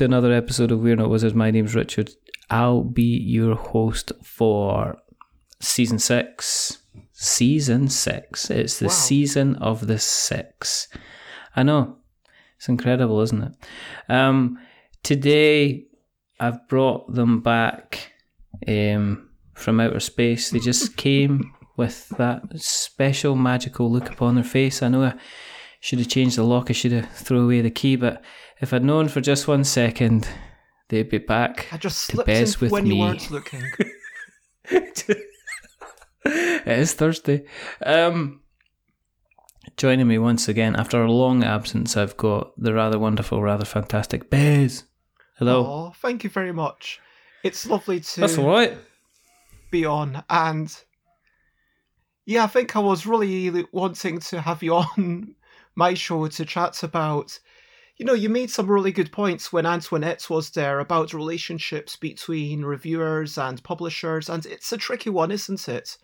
To another episode of We're Not Wizards. My name's Richard. I'll be your host for season six. Season six. It's the Wow. season of the six. I know. It's incredible, isn't it? Um, today I've brought them back um, from outer space. They just came with that special magical look upon their face. I know I should have changed the lock. I should have thrown away the key, but if I'd known for just one second, they'd be back. I just to in with when me. you weren't looking. it is Thursday. Um, joining me once again after a long absence, I've got the rather wonderful, rather fantastic Bez. Hello. Aw, thank you very much. It's lovely to That's all right. be on, and yeah, I think I was really wanting to have you on my show to chat about. You know, you made some really good points when Antoinette was there about relationships between reviewers and publishers, and it's a tricky one, isn't it?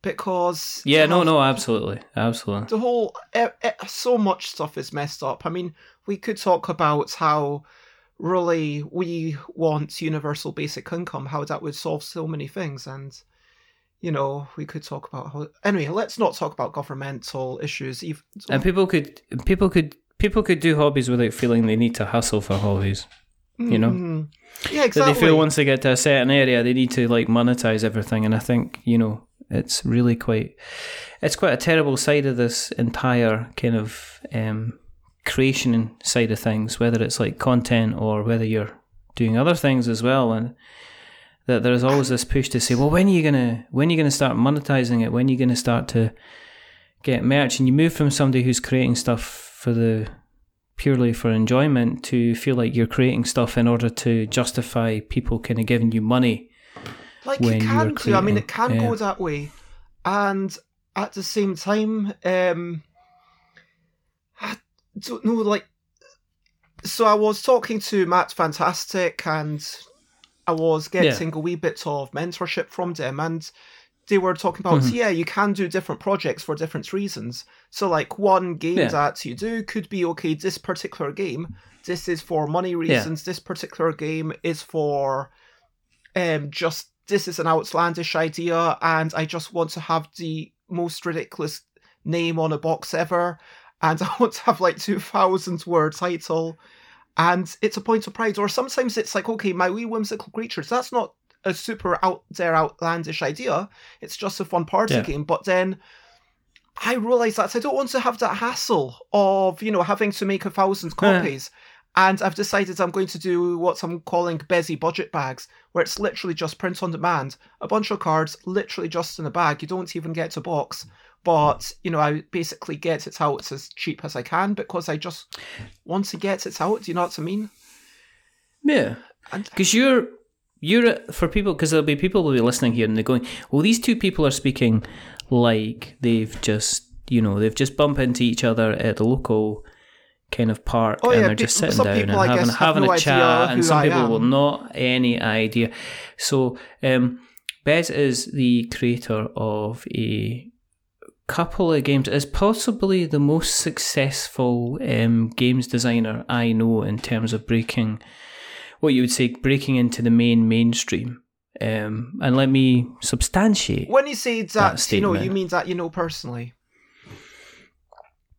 Because Yeah, no, no, absolutely, absolutely. the whole so much stuff is messed up. I mean, we could talk about how really we want universal basic income, how that would solve so many things, and you know, we could talk about how. Anyway, let's not talk about governmental issues. Even And people could, people could, people could do hobbies without feeling they need to hustle for hobbies. you know? Mhm. yeah, That they feel once they get to a certain area, they need to like monetize everything. And I think you know, it's really quite, it's quite a terrible side of this entire kind of um, creation side of things. Whether it's like content or whether you're doing other things as well, and that there's always this push to say, well, when are you gonna, when are you gonna start monetizing it? When are you gonna start to get merch? And you move from somebody who's creating stuff for the purely for enjoyment to feel like you're creating stuff in order to justify people kind of giving you money. like when you can do. I mean, it can creating, go that way, and at the same time, um, I don't know. Like, so I was talking to Matt Fantastic, and I was getting a wee bit of mentorship from them, and they were talking about Mhm. yeah, you can do different projects for different reasons. So, like, one game Yeah. that you do could be okay. This particular game, this is for money reasons. This particular game is for um just this is an outlandish idea and I just want to have the most ridiculous name on a box ever and I want to have like 2000 word title and it's a point of pride or sometimes it's like okay my wee whimsical creatures that's not a super out there outlandish idea it's just a fun party Yeah. game but then I realize that I don't want to have that hassle of you know having to make a thousand copies and I've decided I'm going to do what I'm calling Bezzy budget bags, where it's literally just print on demand, a bunch of cards, literally just in a bag. You don't even get a box, but you know I basically get it out as cheap as I can because I just want to get it out. Do you know what I mean? Yeah, And because you're you're for people because there'll be people will be listening here and they're going, well, these two people are speaking like they've just you know they've just bumped into each other at the local kind of park Oh, and yeah, they're just sitting down people, and having having no a chat, and some I people will am. not any idea. So, um, Bez is the creator of a couple of games. Is possibly the most successful um, games designer I know in terms of breaking what you would say breaking into the main mainstream. Um, and let me substantiate. when you say that, you know, you mean that you know personally.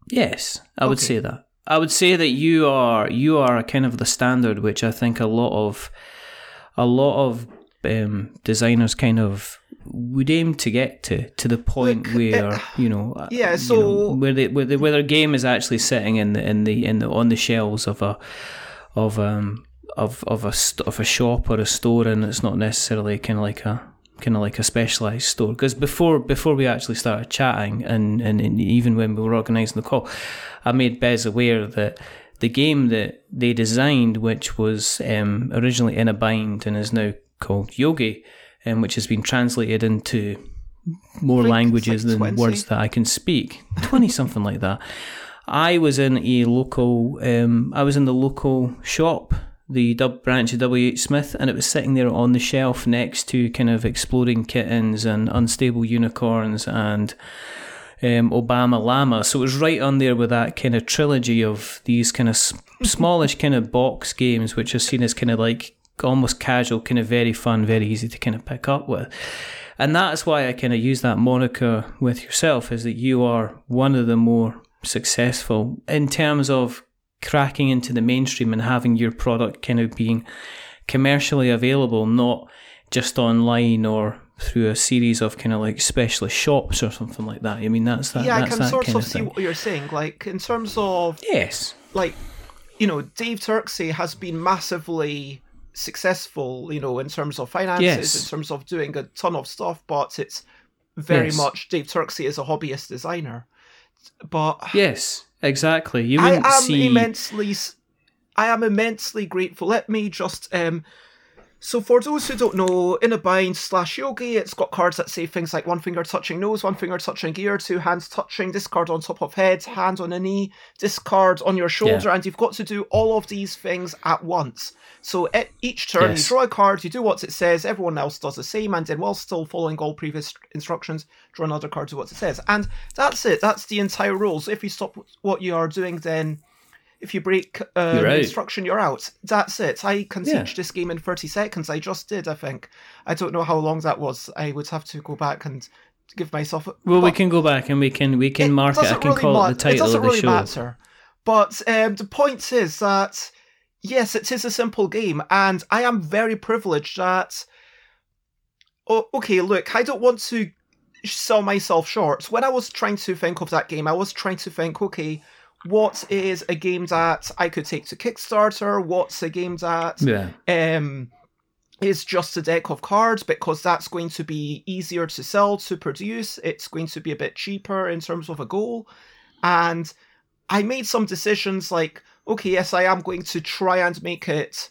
Yes, I would say that. I would say that you are you are a kind of the standard, which I think a lot of a lot of um, designers kind of would aim to get to to the point Look, where uh, you know uh, yeah, you so- know, where the where, the, where their game is actually sitting in the in the in the on the shelves of a of um of of a st- of a shop or a store and it's not necessarily kind of like a kind of like a specialized store because before before we actually started chatting and, and and even when we were organizing the call i made bez aware that the game that they designed which was um, originally in a bind and is now called yogi um, which has been translated into more it's languages like than 20. words that i can speak 20 something like that i was in a local um, i was in the local shop the dub branch of W.H. Smith, and it was sitting there on the shelf next to kind of exploding kittens and unstable unicorns and um, Obama Llama. So it was right on there with that kind of trilogy of these kind of s- smallish kind of box games, which are seen as kind of like almost casual, kind of very fun, very easy to kind of pick up with. And that's why I kind of use that moniker with yourself, is that you are one of the more successful in terms of cracking into the mainstream and having your product kind of being commercially available, not just online or through a series of kind of like specialist shops or something like that. I mean, that's that. yeah, I that's can that sort kind of of see what you're saying. Like in terms of Yes. like you know dave Turczi has been massively successful you know in terms of finances Yes. in terms of doing a ton of stuff but it's very Yes. much dave Turczi is a hobbyist designer but Yes. Exactly. You i am see. immensely I am immensely grateful let me just um so for those who don't know, in a bind slash yogi, it's got cards that say things like one finger touching nose, one finger touching ear, two hands touching, discard on top of head, hand on a knee, discard on your shoulder, Yeah. and you've got to do all of these things at once. So at each turn, Yes. you draw a card, you do what it says, everyone else does the same, and then while still following all previous instructions, draw another card, to what it says. And that's it, that's the entire rules. If you stop what you are doing, then if you break um, You're out. instruction, you're out. That's it. I can Yeah. teach this game in 30 seconds. I just did, I think. I don't know how long that was. I would have to go back and give myself. A, well, we can go back and we can we can mark it. I doesn't can really call ma- it the title doesn't of the really show. matter. But um, the point is that yes, it is a simple game, and I am very privileged that. Oh, okay, look, I don't want to sell myself short. When I was trying to think of that game, I was trying to think, okay, what is a game that I could take to Kickstarter? What's a game that Yeah. um, is just a deck of cards because that's going to be easier to sell, to produce. It's going to be a bit cheaper in terms of a goal. And I made some decisions like, okay, yes, I am going to try and make it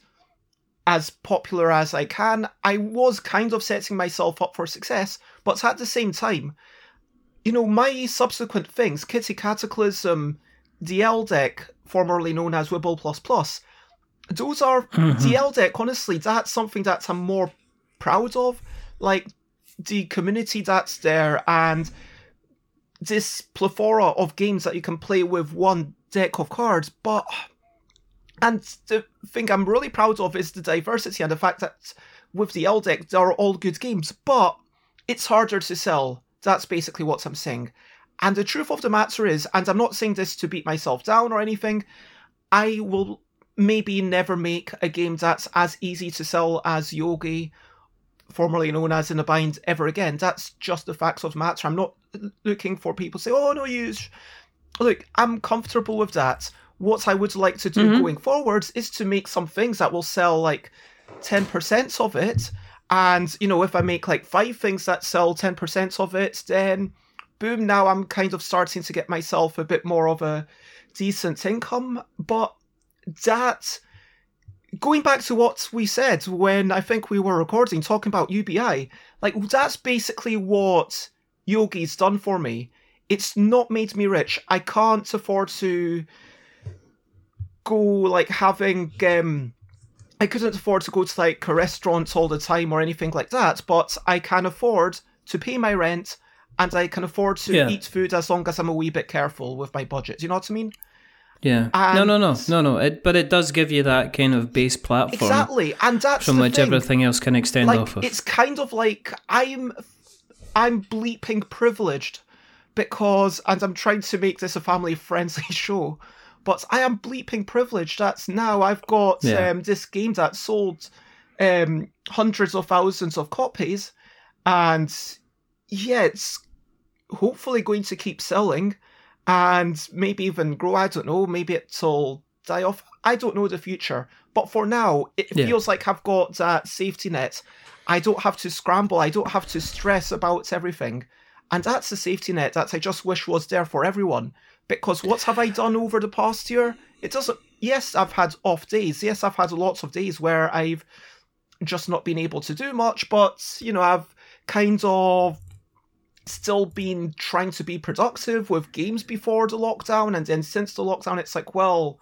as popular as I can. I was kind of setting myself up for success, but at the same time, you know, my subsequent things, Kitty Cataclysm, the L deck, formerly known as Wibble Plus Plus, those are Mhm. the L deck. Honestly, that's something that I'm more proud of. Like the community that's there and this plethora of games that you can play with one deck of cards. But and the thing I'm really proud of is the diversity and the fact that with the L deck they're all good games, but it's harder to sell. That's basically what I'm saying. And the truth of the matter is, and I'm not saying this to beat myself down or anything, I will maybe never make a game that's as easy to sell as Yogi, formerly known as In a Bind, ever again. That's just the facts of the matter. I'm not looking for people to say, oh no, you. Sh-. Look, I'm comfortable with that. What I would like to do Mhm. going forwards is to make some things that will sell like 10% of it. And, you know, if I make like five things that sell 10% of it, then boom, now I'm kind of starting to get myself a bit more of a decent income. But that going back to what we said when I think we were recording, talking about UBI, like that's basically what Yogi's done for me. It's not made me rich. I can't afford to go like having um I couldn't afford to go to like a restaurant all the time or anything like that, but I can afford to pay my rent and I can afford to Yeah. eat food as long as I'm a wee bit careful with my budget. Do you know what I mean? Yeah. no, no, no, no, no. It, but it does give you that kind of base platform Exactly, and that's from which thing. everything else can extend like off of. it's kind of like I'm I'm bleeping privileged because and I'm trying to make this a family friendly show, but I am bleeping privileged. That's now I've got Yeah. um, this game that sold um, hundreds of thousands of copies, and yeah, it's hopefully going to keep selling and maybe even grow. I don't know. Maybe it'll die off. I don't know the future. But for now, it Yeah. feels like I've got that safety net. I don't have to scramble. I don't have to stress about everything. And that's a safety net that I just wish was there for everyone. Because what have I done over the past year? It doesn't. Yes, I've had off days. Yes, I've had lots of days where I've just not been able to do much. But, you know, I've kind of still been trying to be productive with games before the lockdown. And then since the lockdown, it's like, well,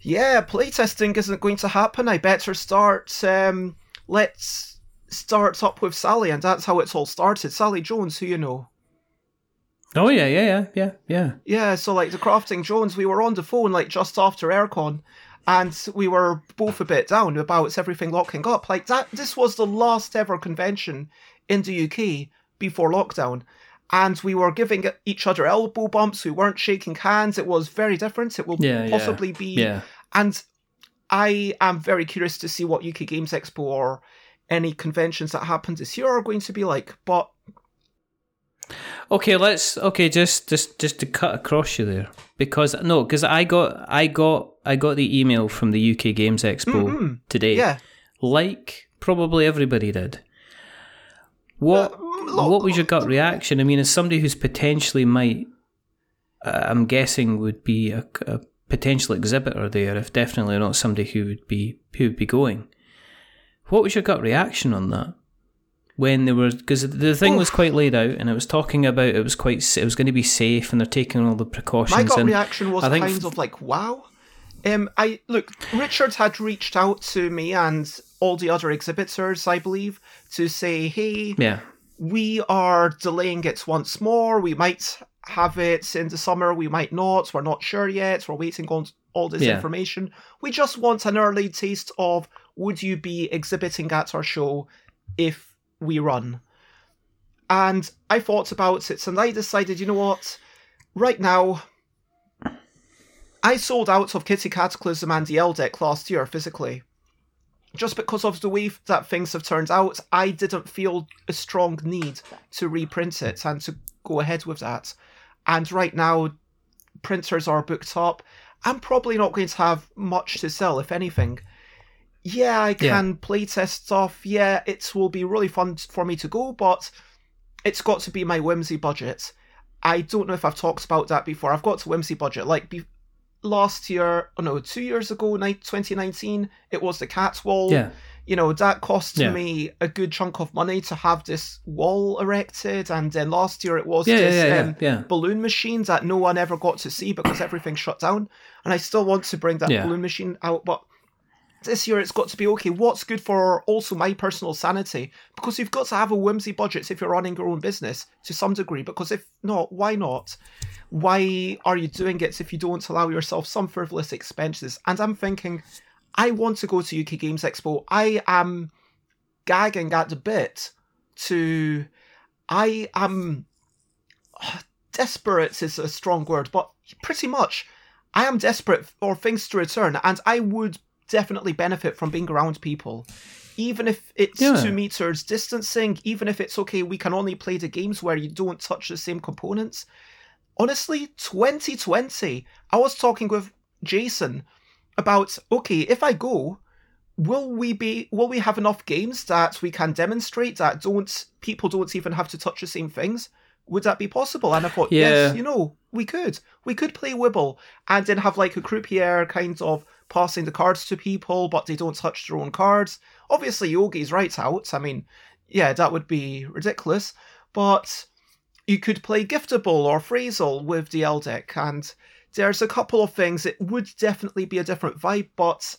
yeah, playtesting isn't going to happen. I better start. Um, let's start up with Sally, and that's how it's all started. Sally Jones, who you know. Oh yeah, yeah, yeah, yeah, yeah. Yeah, so like the Crafting Jones, we were on the phone like just after AireCon, and we were both a bit down about everything locking up. Like that, this was the last ever convention in the UK before lockdown, and we were giving each other elbow bumps. We weren't shaking hands. It was very different. It will Yeah, yeah. possibly be Yeah. and I am very curious to see what UK Games Expo or any conventions that happen this year are going to be like. But Okay, let's okay, just just just to cut across you there because no, because I got I got I got the email from the UK Games Expo Mhm. today, yeah, like probably everybody did. What Uh, look- what was your gut reaction? I mean, as somebody who's potentially might, uh, I'm guessing would be a, a potential exhibitor there, if definitely not somebody who would be who would be going. What was your gut reaction on that? When there was because the thing was quite laid out, and it was talking about it was quite it was going to be safe, and they're taking all the precautions. my gut and reaction was I think kind of like, wow. Um, I look. Richard had reached out to me and all the other exhibitors, I believe, to say, "Hey, yeah, we are delaying it once more. We might have it in the summer, we might not. We're not sure yet. We're waiting on all this Yeah. information. We just want an early taste of would you be exhibiting at our show if we run? And I thought about it and I decided, you know what? Right now, I sold out of Kitty Cataclysm and the L deck last year physically just because of the way that things have turned out, I didn't feel a strong need to reprint it and to go ahead with that. And right now, printers are booked up. I'm probably not going to have much to sell, if anything. Yeah, I can playtest stuff. Yeah, it will be really fun for me to go, but it's got to be my whimsy budget. I don't know if I've talked about that before. I've got a whimsy budget. Like, be- last year, oh no, two years ago, ni- 2019, it was the Cats wall. yeah, You know, that cost Yeah. me a good chunk of money to have this wall erected. And then last year it was yeah, this yeah, um, balloon machine that no one ever got to see because everything shut down. And I still want to bring that balloon machine out, but this year it's got to be okay. What's good for also my personal sanity? Because you've got to have a whimsy budget if you're running your own business to some degree. Because if not, why not? Why are you doing it if you don't allow yourself some frivolous expenses? And I'm thinking, I want to go to UK Games Expo. I am gagging at the bit to. I am uh, desperate is a strong word, but pretty much I am desperate for things to return, and I would definitely benefit from being around people. Even if it's Yeah. two meters distancing, even if it's okay, we can only play the games where you don't touch the same components. Honestly, 2020, I was talking with Jason about okay, if I go, will we be will we have enough games that we can demonstrate that don't people don't even have to touch the same things? Would that be possible? And I thought, Yeah. yes, you know, we could. We could play Wibble and then have like a croupier kind of passing the cards to people, but they don't touch their own cards. Obviously, Yogi's right out. I mean, yeah, that would be ridiculous. But you could play Giftable or Phrasal with the L deck, and there's a couple of things. It would definitely be a different vibe, but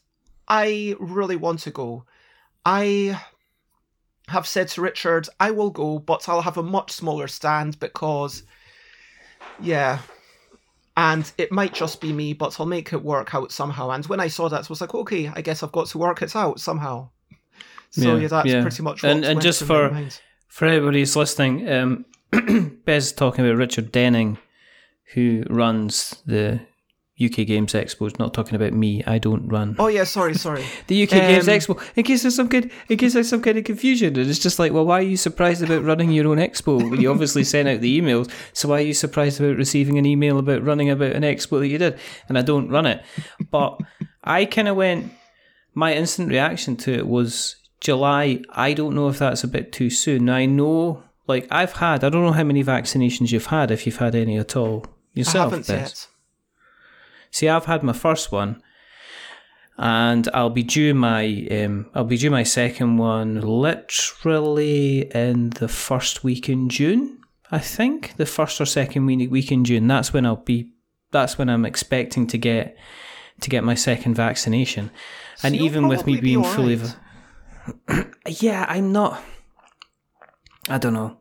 I really want to go. I have said to Richard, I will go, but I'll have a much smaller stand because, yeah. And it might just be me, but I'll make it work out somehow. And when I saw that, I was like, okay, I guess I've got to work it out somehow. So Yeah, yeah, that's yeah. pretty much what And- and just for-. For everybody who's listening, um, Bez is talking about Richard Denning, who runs the UK Games Expo is not talking about me. I don't run. Oh yeah, sorry, sorry. the UK Games um, Expo. In case there's some kind, in case there's some kind of confusion, and it's just like, well, why are you surprised about running your own expo? You obviously sent out the emails, so why are you surprised about receiving an email about running about an expo that you did? And I don't run it, but I kind of went. My instant reaction to it was July. I don't know if that's a bit too soon. I know, like I've had. I don't know how many vaccinations you've had, if you've had any at all yourself. I haven't yet. See, I've had my first one, and I'll be due my um, I'll be due my second one literally in the first week in June. I think the first or second week in June. That's when I'll be. That's when I'm expecting to get to get my second vaccination. So and even with me being all fully, right. yeah, I'm not. I don't know.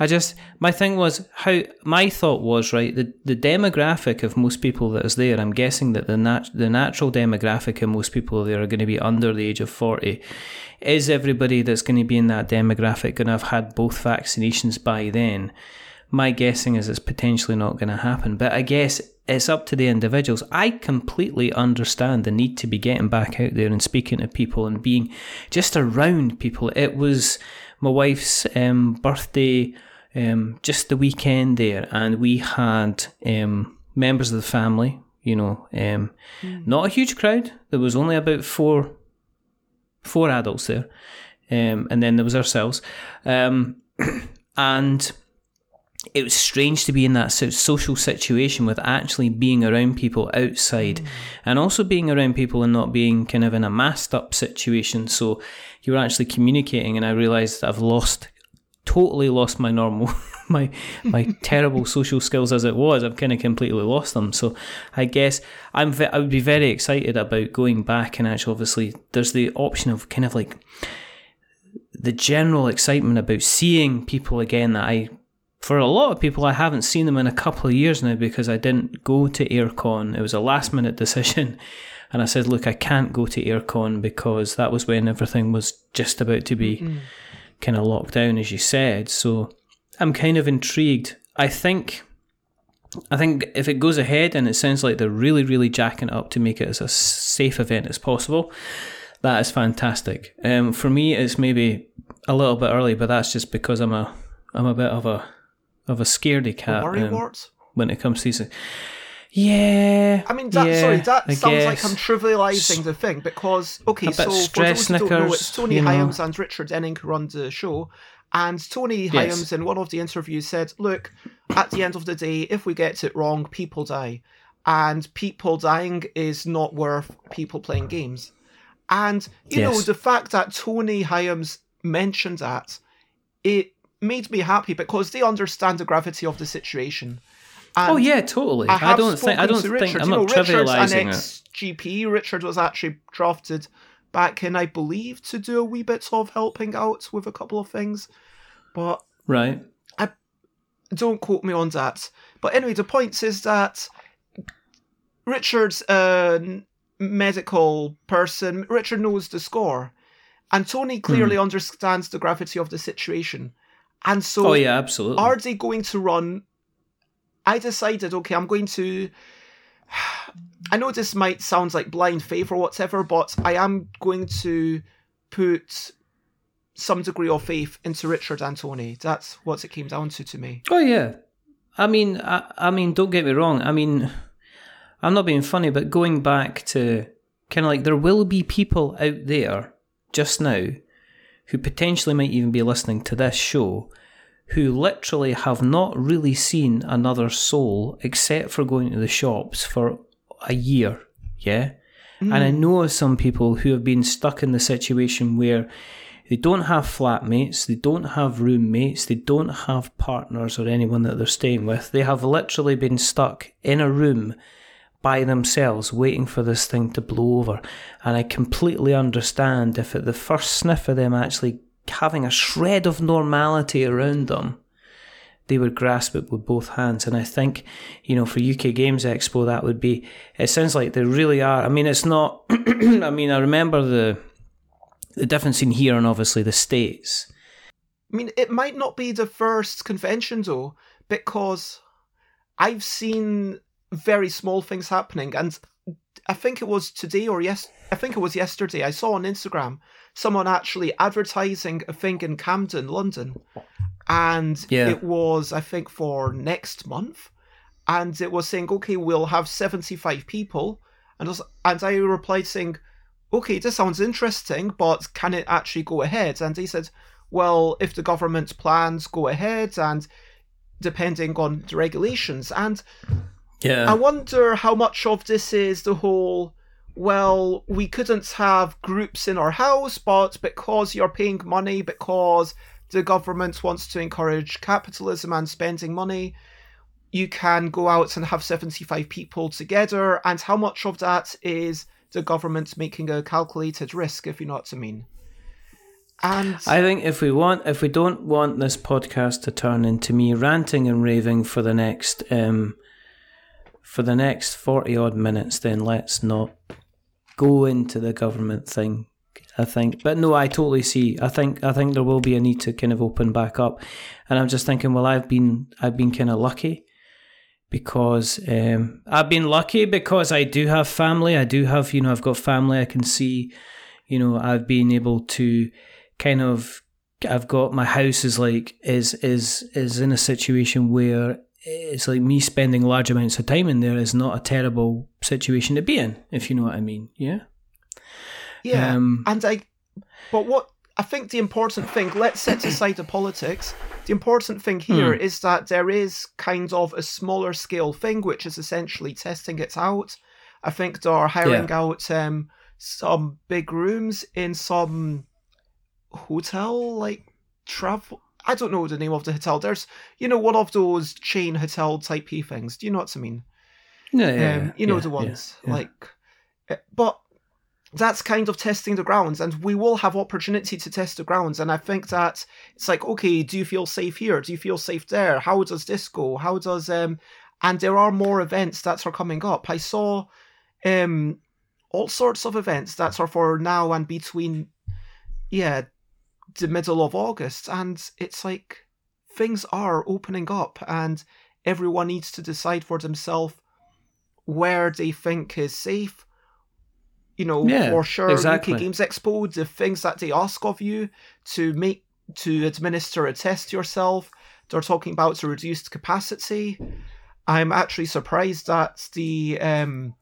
I just my thing was how my thought was right the the demographic of most people that is there. I'm guessing that the nat- the natural demographic of most people there are going to be under the age of forty. Is everybody that's going to be in that demographic going to have had both vaccinations by then? My guessing is it's potentially not going to happen. But I guess it's up to the individuals. I completely understand the need to be getting back out there and speaking to people and being just around people. It was my wife's um, birthday um, just the weekend there, and we had um, members of the family. You know, um, not a huge crowd. There was only about four four adults there, um, and then there was ourselves, um, and it was strange to be in that social situation with actually being around people outside and also being around people and not being kind of in a masked up situation. So you were actually communicating, and I realized that I've lost, totally lost my normal, my my terrible social skills as it was. I've kind of completely lost them. So I guess I'm I would be very excited about going back and actually, obviously, there's the option of kind of like the general excitement about seeing people again that I for a lot of people, I haven't seen them in a couple of years now because I didn't go to AireCon. It was a last minute decision. And I said, look, I can't go to AireCon because that was when everything was just about to be kind of locked down, as you said. So I'm kind of intrigued. I think. I think if it goes ahead and it sounds like they're really, really jacking it up to make it as a safe event as possible, that is fantastic. Um, for me, it's maybe a little bit early, but that's just because I'm a I'm a bit of a of a scaredy cat um, when it comes to these. Yeah, I mean, that, yeah, sorry, that I sounds like. I'm trivialising the thing because, okay, so for those who don't know, it's Tony you know. Hyams and Richard Denning who run the show. And Tony Yes. Hyams, in one of the interviews, said, Look, at the end of the day, if we get it wrong, people die. And people dying is not worth people playing games. And, you know, the fact that Tony Hyams mentioned that, it made me happy because they understand the gravity of the situation. Oh, and Oh yeah, totally. I, I, don't think I don't think Richard. I'm you know, not Richard's trivializing it. ex-GP. Richard was actually drafted back in, I believe, to do a wee bit of helping out with a couple of things. But Right. I don't quote me on that. But anyway, the point is that Richard's a medical person. Richard knows the score. And Tony hmm. clearly understands the gravity of the situation. And so Oh yeah, absolutely. are they going to run? I decided, okay, I'm going to. I know this might sound like blind faith or whatever, but I am going to put some degree of faith into Richard and Tony. That's what it came down to to me. Oh yeah, I mean, I, I mean, don't get me wrong. I mean, I'm not being funny, but going back to kind of like there will be people out there just now who potentially might even be listening to this show who literally have not really seen another soul except for going to the shops for a year. Yeah. And I mm. know of some people who have been stuck in the situation where they don't have flatmates, they don't have roommates, they don't have partners or anyone that they're staying with. They have literally been stuck in a room by themselves waiting for this thing to blow over. And I completely understand if at the first sniff of them actually having a shred of normality around them, they would grasp it with both hands. And I think, you know, for UK Games Expo, that would be, it sounds like they really are. I mean, it's not, I mean, I remember the, the difference in here and obviously the States. I mean, it might not be the first convention though, because I've seen very small things happening. And I think it was today or yes, I think it was yesterday. I saw on Instagram someone actually advertising a thing in Camden, London, and Yeah. it was I think for next month, and it was saying, okay, we'll have seventy five people, and I was, and I replied saying, okay, this sounds interesting, but can it actually go ahead? And he said, well, if the government plans go ahead, and depending on the regulations, and Yeah. I wonder how much of this is the whole. Well, we couldn't have groups in our house, but because you're paying money, because the government wants to encourage capitalism and spending money, you can go out and have 75 people together. And how much of that is the government making a calculated risk, if you know what I mean? And I think if we want, if we don't want this podcast to turn into me ranting and raving for the next, um, for the next forty odd minutes, then let's not go into the government thing. I think, but no, I totally see. I think, I think there will be a need to kind of open back up, and I'm just thinking, well, I've been, I've been kind of lucky because um, I've been lucky because I do have family. I do have, you know, I've got family. I can see, you know, I've been able to kind of I've got my house is like is is is in a situation where it's like me spending large amounts of time in there is not a terrible situation to be in, if you know what I mean. Yeah. Yeah, Um, and I, but what I think the important thing, let's set aside the politics. The important thing here Hmm. is that there is kind of a smaller scale thing, which is essentially testing it out. I think they're hiring out um, some big rooms in some hotel, like travel. I don't know the name of the hotel. There's, you know, one of those chain hotel type P things. Do you know what I mean? Yeah, yeah, um, you know yeah, the ones yeah. like uh, but that's kind of testing the grounds and we will have opportunity to test the grounds and i think that it's like okay do you feel safe here do you feel safe there how does this go how does um and there are more events that are coming up i saw um all sorts of events that are for now and between yeah the middle of august and it's like things are opening up and everyone needs to decide for themselves where they think is safe. You know, Yeah, for sure, exactly. UK Games Expo, the things that they ask of you to make to administer a test yourself, they're talking about the reduced capacity. I'm actually surprised that the um,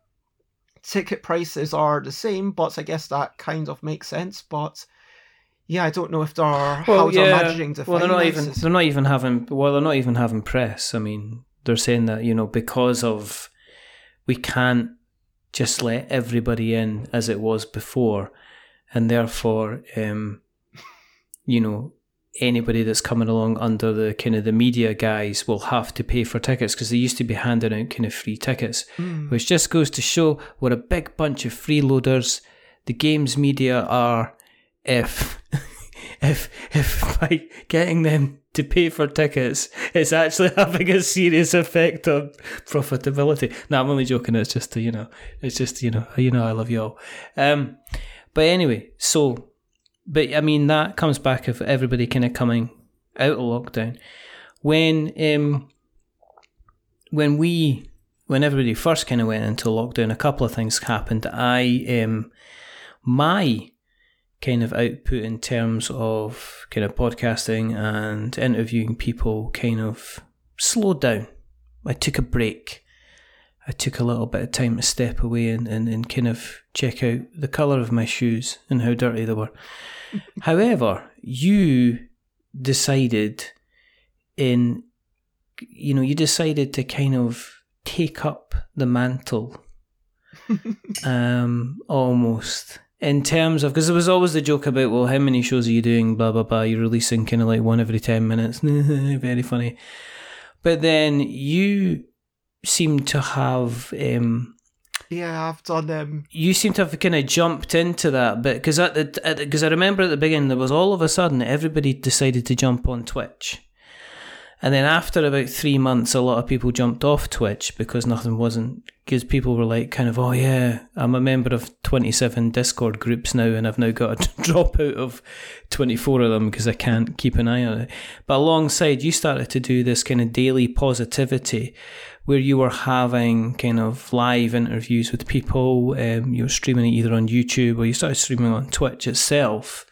ticket prices are the same, but I guess that kind of makes sense. But yeah, I don't know if they're how they're managing the well, they're not even they're not even having well, they're not even having press. I mean, they're saying that you know because of we can't just let everybody in as it was before, and therefore, um, you know, anybody that's coming along under the kind of the media guys will have to pay for tickets because they used to be handing out kind of free tickets, Mm. which just goes to show what a big bunch of freeloaders the games media are. If if if by getting them to pay for tickets, it's actually having a serious effect on profitability. No, I'm only joking. It's just you know, it's just you know, you know, I love you all. Um, but anyway, so, but I mean that comes back of everybody kind of coming out of lockdown when um when we when everybody first kind of went into lockdown, a couple of things happened. I um my kind of output in terms of kind of podcasting and interviewing people kind of slowed down. I took a break. I took a little bit of time to step away and, and, and kind of check out the colour of my shoes and how dirty they were. However, you decided in you know, you decided to kind of take up the mantle um almost in terms of because there was always the joke about well how many shows are you doing blah blah blah you're releasing kind of like one every 10 minutes. Very funny. But then you seem to have um Yeah, I've done um you seem to have kind of jumped into that bit because at the because I remember at the beginning there was all of a sudden everybody decided to jump on Twitch, and then after about three months, a lot of people jumped off Twitch because nothing wasn't because people were like, kind of, oh yeah, I'm a member of 27 Discord groups now, and I've now got to drop out of 24 of them because I can't keep an eye on it. But alongside, you started to do this kind of daily positivity where you were having kind of live interviews with people. Um, you were streaming it either on YouTube or you started streaming on Twitch itself.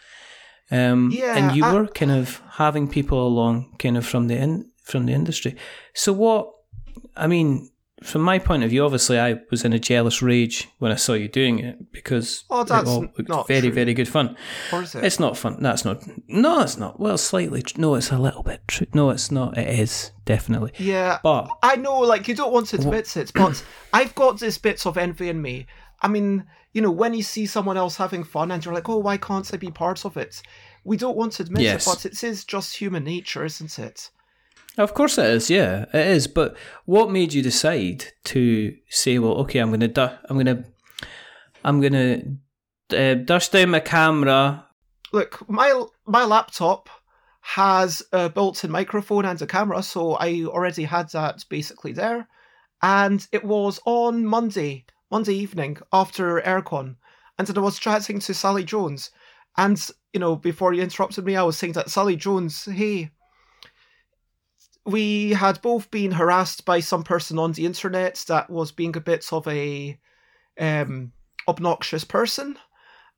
Um, Yeah, and you I- were kind of having people along kind of from the in, from the industry. So what? I mean, from my point of view, obviously, I was in a jealous rage when I saw you doing it because Oh, that's it all very, true. very good fun. Or is it? It's not fun. That's not. No, it's not. Well, slightly. tr- No, it's a little bit true. No, it's not. It is definitely. yeah. But I know, like, you don't want to admit it, but I've got this bits of envy in me. I mean, you know, when you see someone else having fun and you're like, oh, why can't I be part of it? We don't want to admit Yes. it, but it is just human nature, isn't it? Of course it is, yeah, it is. But what made you decide to say, well, okay, I'm gonna, du- I'm gonna, I'm gonna uh, dust down my camera. Look, my my laptop has a built-in microphone and a camera, so I already had that basically there. And it was on Monday, Monday evening after AireCon, and then I was chatting to Sally Jones, and you know, before you interrupted me, I was saying that Sally Jones, hey, we had both been harassed by some person on the internet that was being a bit of a um, obnoxious person,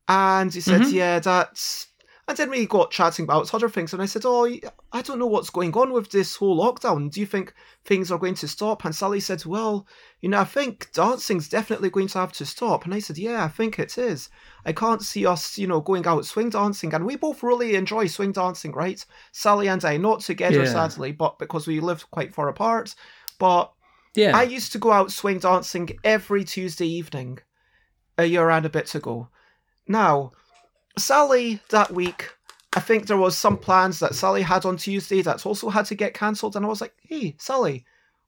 and he said, Mhm. "Yeah, that's." And then we got chatting about other things, and I said, "Oh, I don't know what's going on with this whole lockdown. Do you think things are going to stop?" And Sally said, "Well, you know, I think dancing's definitely going to have to stop." And I said, "Yeah, I think it is. I can't see us, you know, going out swing dancing, and we both really enjoy swing dancing, right? Sally and I, not together, Yeah. sadly, but because we live quite far apart. But Yeah, I used to go out swing dancing every Tuesday evening a year and a bit ago. Now, Sally that week, I think there was some plans that Sally had on Tuesday that's also had to get cancelled, and I was like, "Hey, Sally,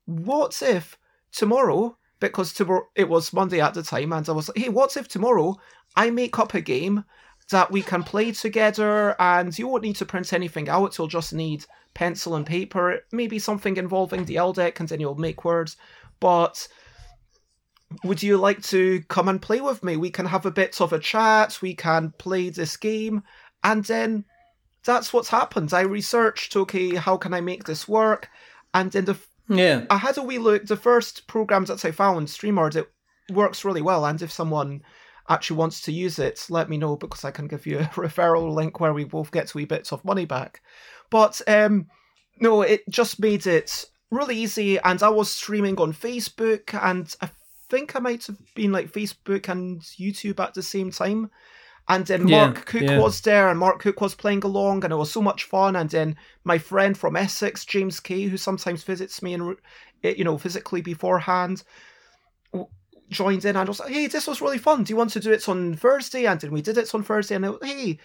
what if tomorrow?" Because tomorrow it was Monday at the time, and I was like, "Hey, what if tomorrow I make up a game that we can play together, and you won't need to print anything out. You'll just need pencil and paper, maybe something involving the L deck, and then you'll make words. But would you like to come and play with me? We can have a bit of a chat, we can play this game, and then that's what's happened. I researched, okay, how can I make this work? And then the yeah, I had a wee look. The first programs that I found, StreamYard, it works really well. And if someone actually wants to use it, let me know because I can give you a referral link where we both get wee bits of money back. But um, no, it just made it really easy. And I was streaming on Facebook, and I think I might have been like Facebook and YouTube at the same time. And then Yeah, Mark Cook yeah. was there, and Mark Cook was playing along, and it was so much fun. And then my friend from Essex, James Kay, who sometimes visits me and eh, you know physically beforehand, joined in and was like, "Hey, this was really fun. Do you want to do it on Thursday?" And then we did it on Thursday, and it, hey,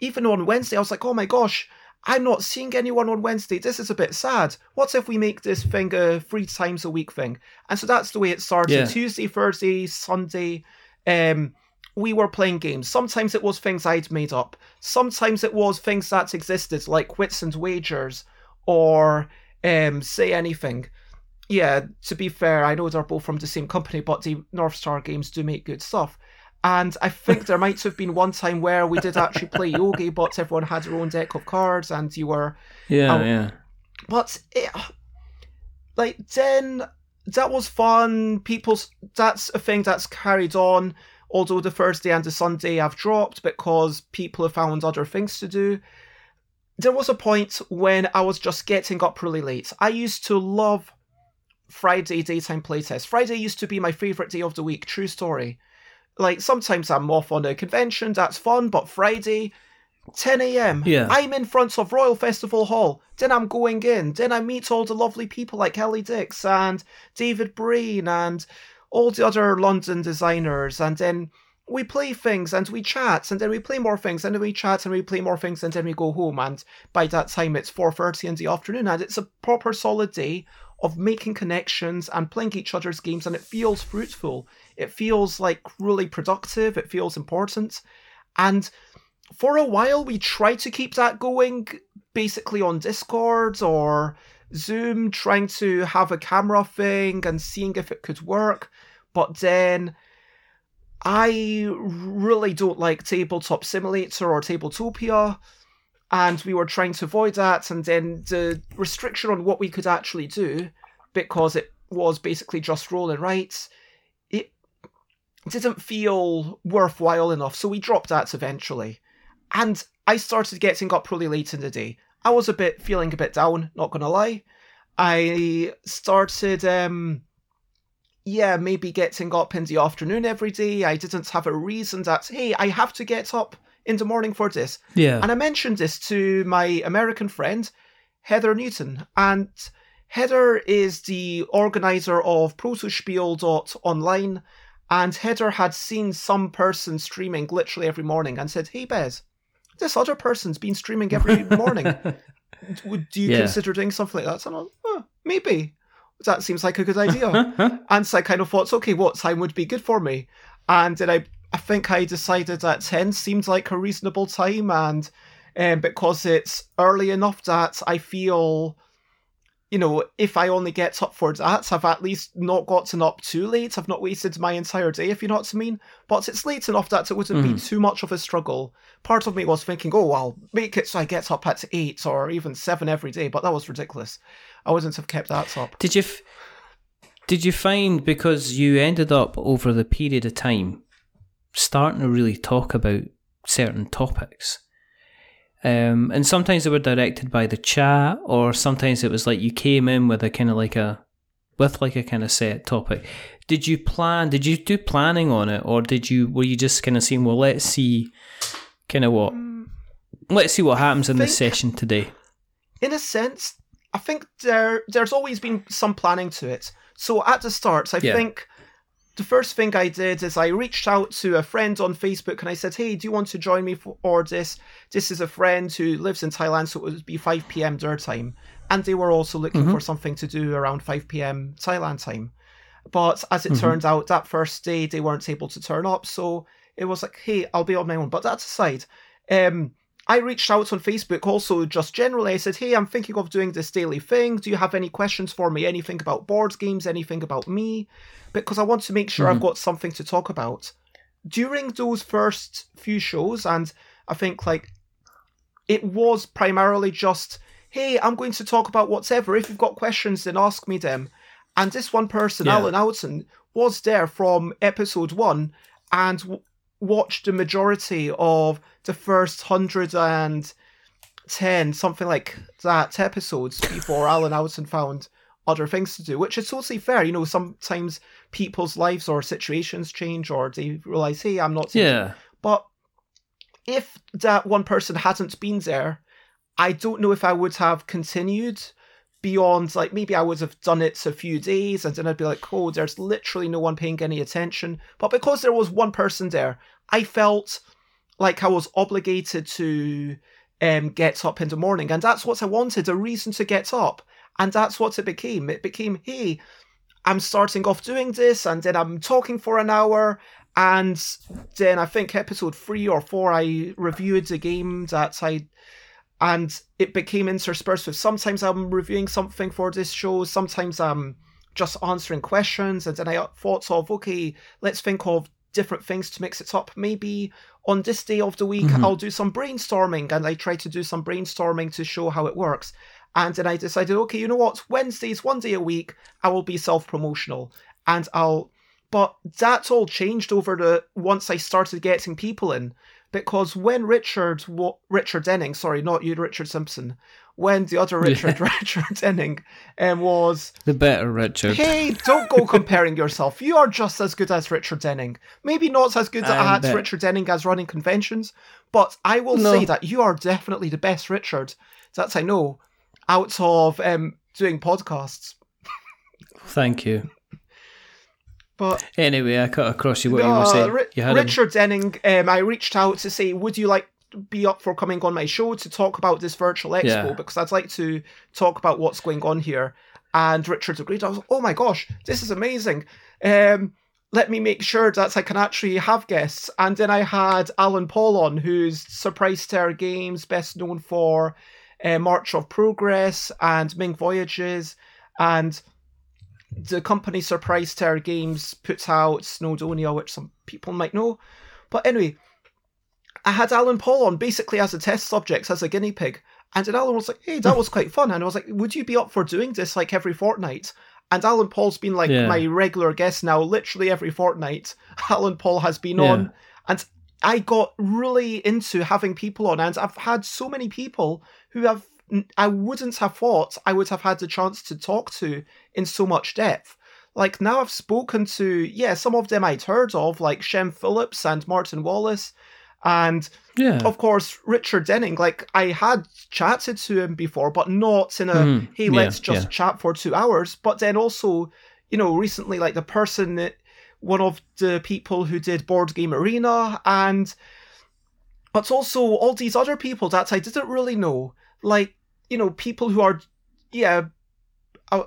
even on Wednesday, I was like, "Oh my gosh." I'm not seeing anyone on Wednesday. This is a bit sad. What if we make this thing a three times a week thing? And so that's the way it started. Yeah. Tuesday, Thursday, Sunday. Um, we were playing games. Sometimes it was things I'd made up. Sometimes it was things that existed, like Wits and Wagers or um, Say Anything. Yeah, to be fair, I know they're both from the same company, but the North Star games do make good stuff. And I think there might have been one time where we did actually play Yogi, but everyone had their own deck of cards, and you were yeah, Oh. yeah. but it, like then that was fun. People's that's a thing that's carried on although the thursday and the sunday i've dropped because people have found other things to do. There was a point when i was just getting up really late. I used to love friday daytime playtest friday used to be my favorite day of the week. True story like sometimes i'm off on a convention that's fun but friday 10 a.m. Yeah. I'm in front of Royal Festival Hall. Then I'm going in. Then I meet all the lovely people like Kelly Dix and David Breen and all the other London designers. And then we play things and we chat and then we play more things and then we chat and we play more things and then we go home. And by that time it's 4.30 in the afternoon and it's a proper solid day of making connections and playing each other's games and it feels fruitful. It feels like really productive. It feels important. And for a while we tried to keep that going basically on discord or zoom trying to have a camera thing and seeing if it could work But then I really don't like Tabletop Simulator or Tabletopia, and we were trying to avoid that. And then the restriction on what we could actually do, because it was basically just roll and writes, didn't feel worthwhile enough. So we dropped that eventually. And I started getting up really late in the day. I was a bit feeling a bit down, not gonna lie. I started um yeah, maybe getting up in the afternoon every day. I didn't have a reason that, hey, I have to get up in the morning for this. Yeah. And I mentioned this to my American friend, Heather Newton. And Heather is the organizer of protospiel.online. And Heather had seen some person streaming literally every morning and said, hey, Bez, this other person's been streaming every morning. Would do you Yeah. consider doing something like that? So I'm like, oh, maybe. That seems like a good idea. and so I kind of thought, okay, what time would be good for me? And then I, I think I decided that 10 seemed like a reasonable time. And um, because it's early enough that I feel, you know, if I only get up for that, I've at least not gotten up too late. I've not wasted my entire day, if you know what I mean. But it's late enough that it wouldn't be mm. too much of a struggle. Part of me was thinking, oh, I'll make it so I get up at 8 or even 7 every day, but that was ridiculous. I wouldn't have kept that up. Did you f- did you find because you ended up over the period of time starting to really talk about certain topics? Um, and sometimes they were directed by the chat, or sometimes it was like you came in with a kind of like a with like a kind of set topic. Did you plan? Did you do planning on it, or did you were you just kind of saying, well, let's see, kind of what, let's see what happens in this session today? in a sense, I think there there's always been some planning to it. So at the start, I Yeah. think the first thing I did is I reached out to a friend on Facebook and I said, "Hey, do you want to join me for this? This is a friend who lives in Thailand, so it would be 5 p.m. their time." And they were also looking for something to do around 5 p.m. Thailand time. But as it turned out, that first day they weren't able to turn up, so it was like, "Hey, I'll be on my own." But that aside, um, I reached out on Facebook also just generally. I said, Hey, I'm thinking of doing this daily thing. Do you have any questions for me? Anything about board games? Anything about me? Because I want to make sure I've mm-hmm. got something to talk about. During those first few shows, and I think like it was primarily just, Hey, I'm going to talk about whatever. If you've got questions, then ask me them. And this one person, Yeah. Alan Alton, was there from episode one and w- watched the majority of the first hundred and ten, something like that, episodes before Alan Alton found other things to do, which is totally fair. You know, sometimes people's lives or situations change, or they realize, hey, I'm not. Yeah, But if that one person hadn't been there, I don't know if I would have continued beyond like maybe I would have done it a few days and then I'd be like, oh, there's literally no one paying any attention. But because there was one person there, I felt like I was obligated to um, get up in the morning. And that's what I wanted, a reason to get up. And that's what it became. It became, hey, I'm starting off doing this and then I'm talking for an hour. And then I think episode three or four, I reviewed the game that I and it became interspersed with sometimes I'm reviewing something for this show, sometimes I'm just answering questions, and then I thought of okay, let's think of different things to mix it up. Maybe on this day of the week mm-hmm. I'll do some brainstorming, and I try to do some brainstorming to show how it works. And then I decided, okay, you know what? Wednesdays, one day a week, I will be self promotional, and I'll. But that's all changed over the once I started getting people in because when Richard wa- Richard Denning, sorry, not you, Richard Simpson, when the other Richard Richard Denning um, was, the better Richard. hey, don't go comparing yourself. You are just as good as Richard Denning. Maybe not as good at bet. Richard Denning as running conventions, but I will No. say that you are definitely the best Richard that I know out of um, doing podcasts. Thank you. But Anyway, I cut across you what you were saying. You had Richard Denning, um, I reached out to say, would you like to be up for coming on my show to talk about this virtual expo? Yeah. Because I'd like to talk about what's going on here. And Richard agreed. I was like, oh my gosh, this is amazing. Um, let me make sure that I can actually have guests. And then I had Alan Paul on, who's Surprised Stare Games, best known for uh, March of Progress and Ming Voyages. And the company Surprised Stare Games puts out Snowdonia, which some people might know. But anyway, I had Alan Paul on basically as a test subject, as a guinea pig. And then Alan was like, hey, that was quite fun. And I was like, would you be up for doing this like every fortnight? And Alan Paul's been like Yeah. my regular guest now, literally every fortnight. Alan Paul has been Yeah. on. And I got really into having people on. And I've had so many people who have I wouldn't have thought I would have had the chance to talk to in so much depth. Like now I've spoken to, yeah, some of them I'd heard of, like Shem Phillips and Martin Wallace, and Yeah. of course Richard Denning. Like I had chatted to him before, but not in a Mhm. hey, Yeah, let's just yeah. chat for two hours. But then also, you know, recently like the person that one of the people who did Board Game Arena and but also all these other people that I didn't really know, like you know, people who are, yeah. Uh,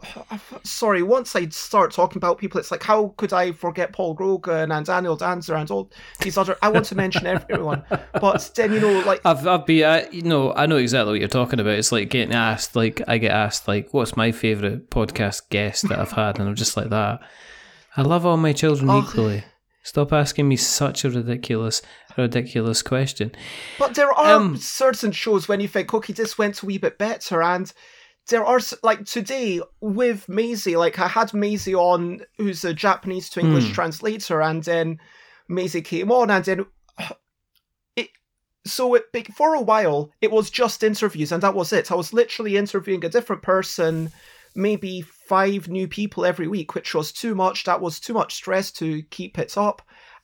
sorry, once I start talking about people, it's like, how could I forget Paul Grogan and Daniel Danzer and all these other? I want to mention everyone, but then you know, like, I've I've been I, you know I know exactly what you're talking about. It's like getting asked like I get asked like what's my favorite podcast guest that I've had, and I'm just like that. I love all my children Oh. equally. Stop asking me such a ridiculous ridiculous question. But there are Um, certain shows when you think, okay, this went a wee bit better, and there are like today with Maisie, like I had Maisie on, who's a Japanese to English Hmm. translator, and then Maisie came on, and then it. So it for a while it was just interviews, and that was it. I was literally interviewing a different person, maybe five new people every week, which was too much. That was too much stress to keep it up.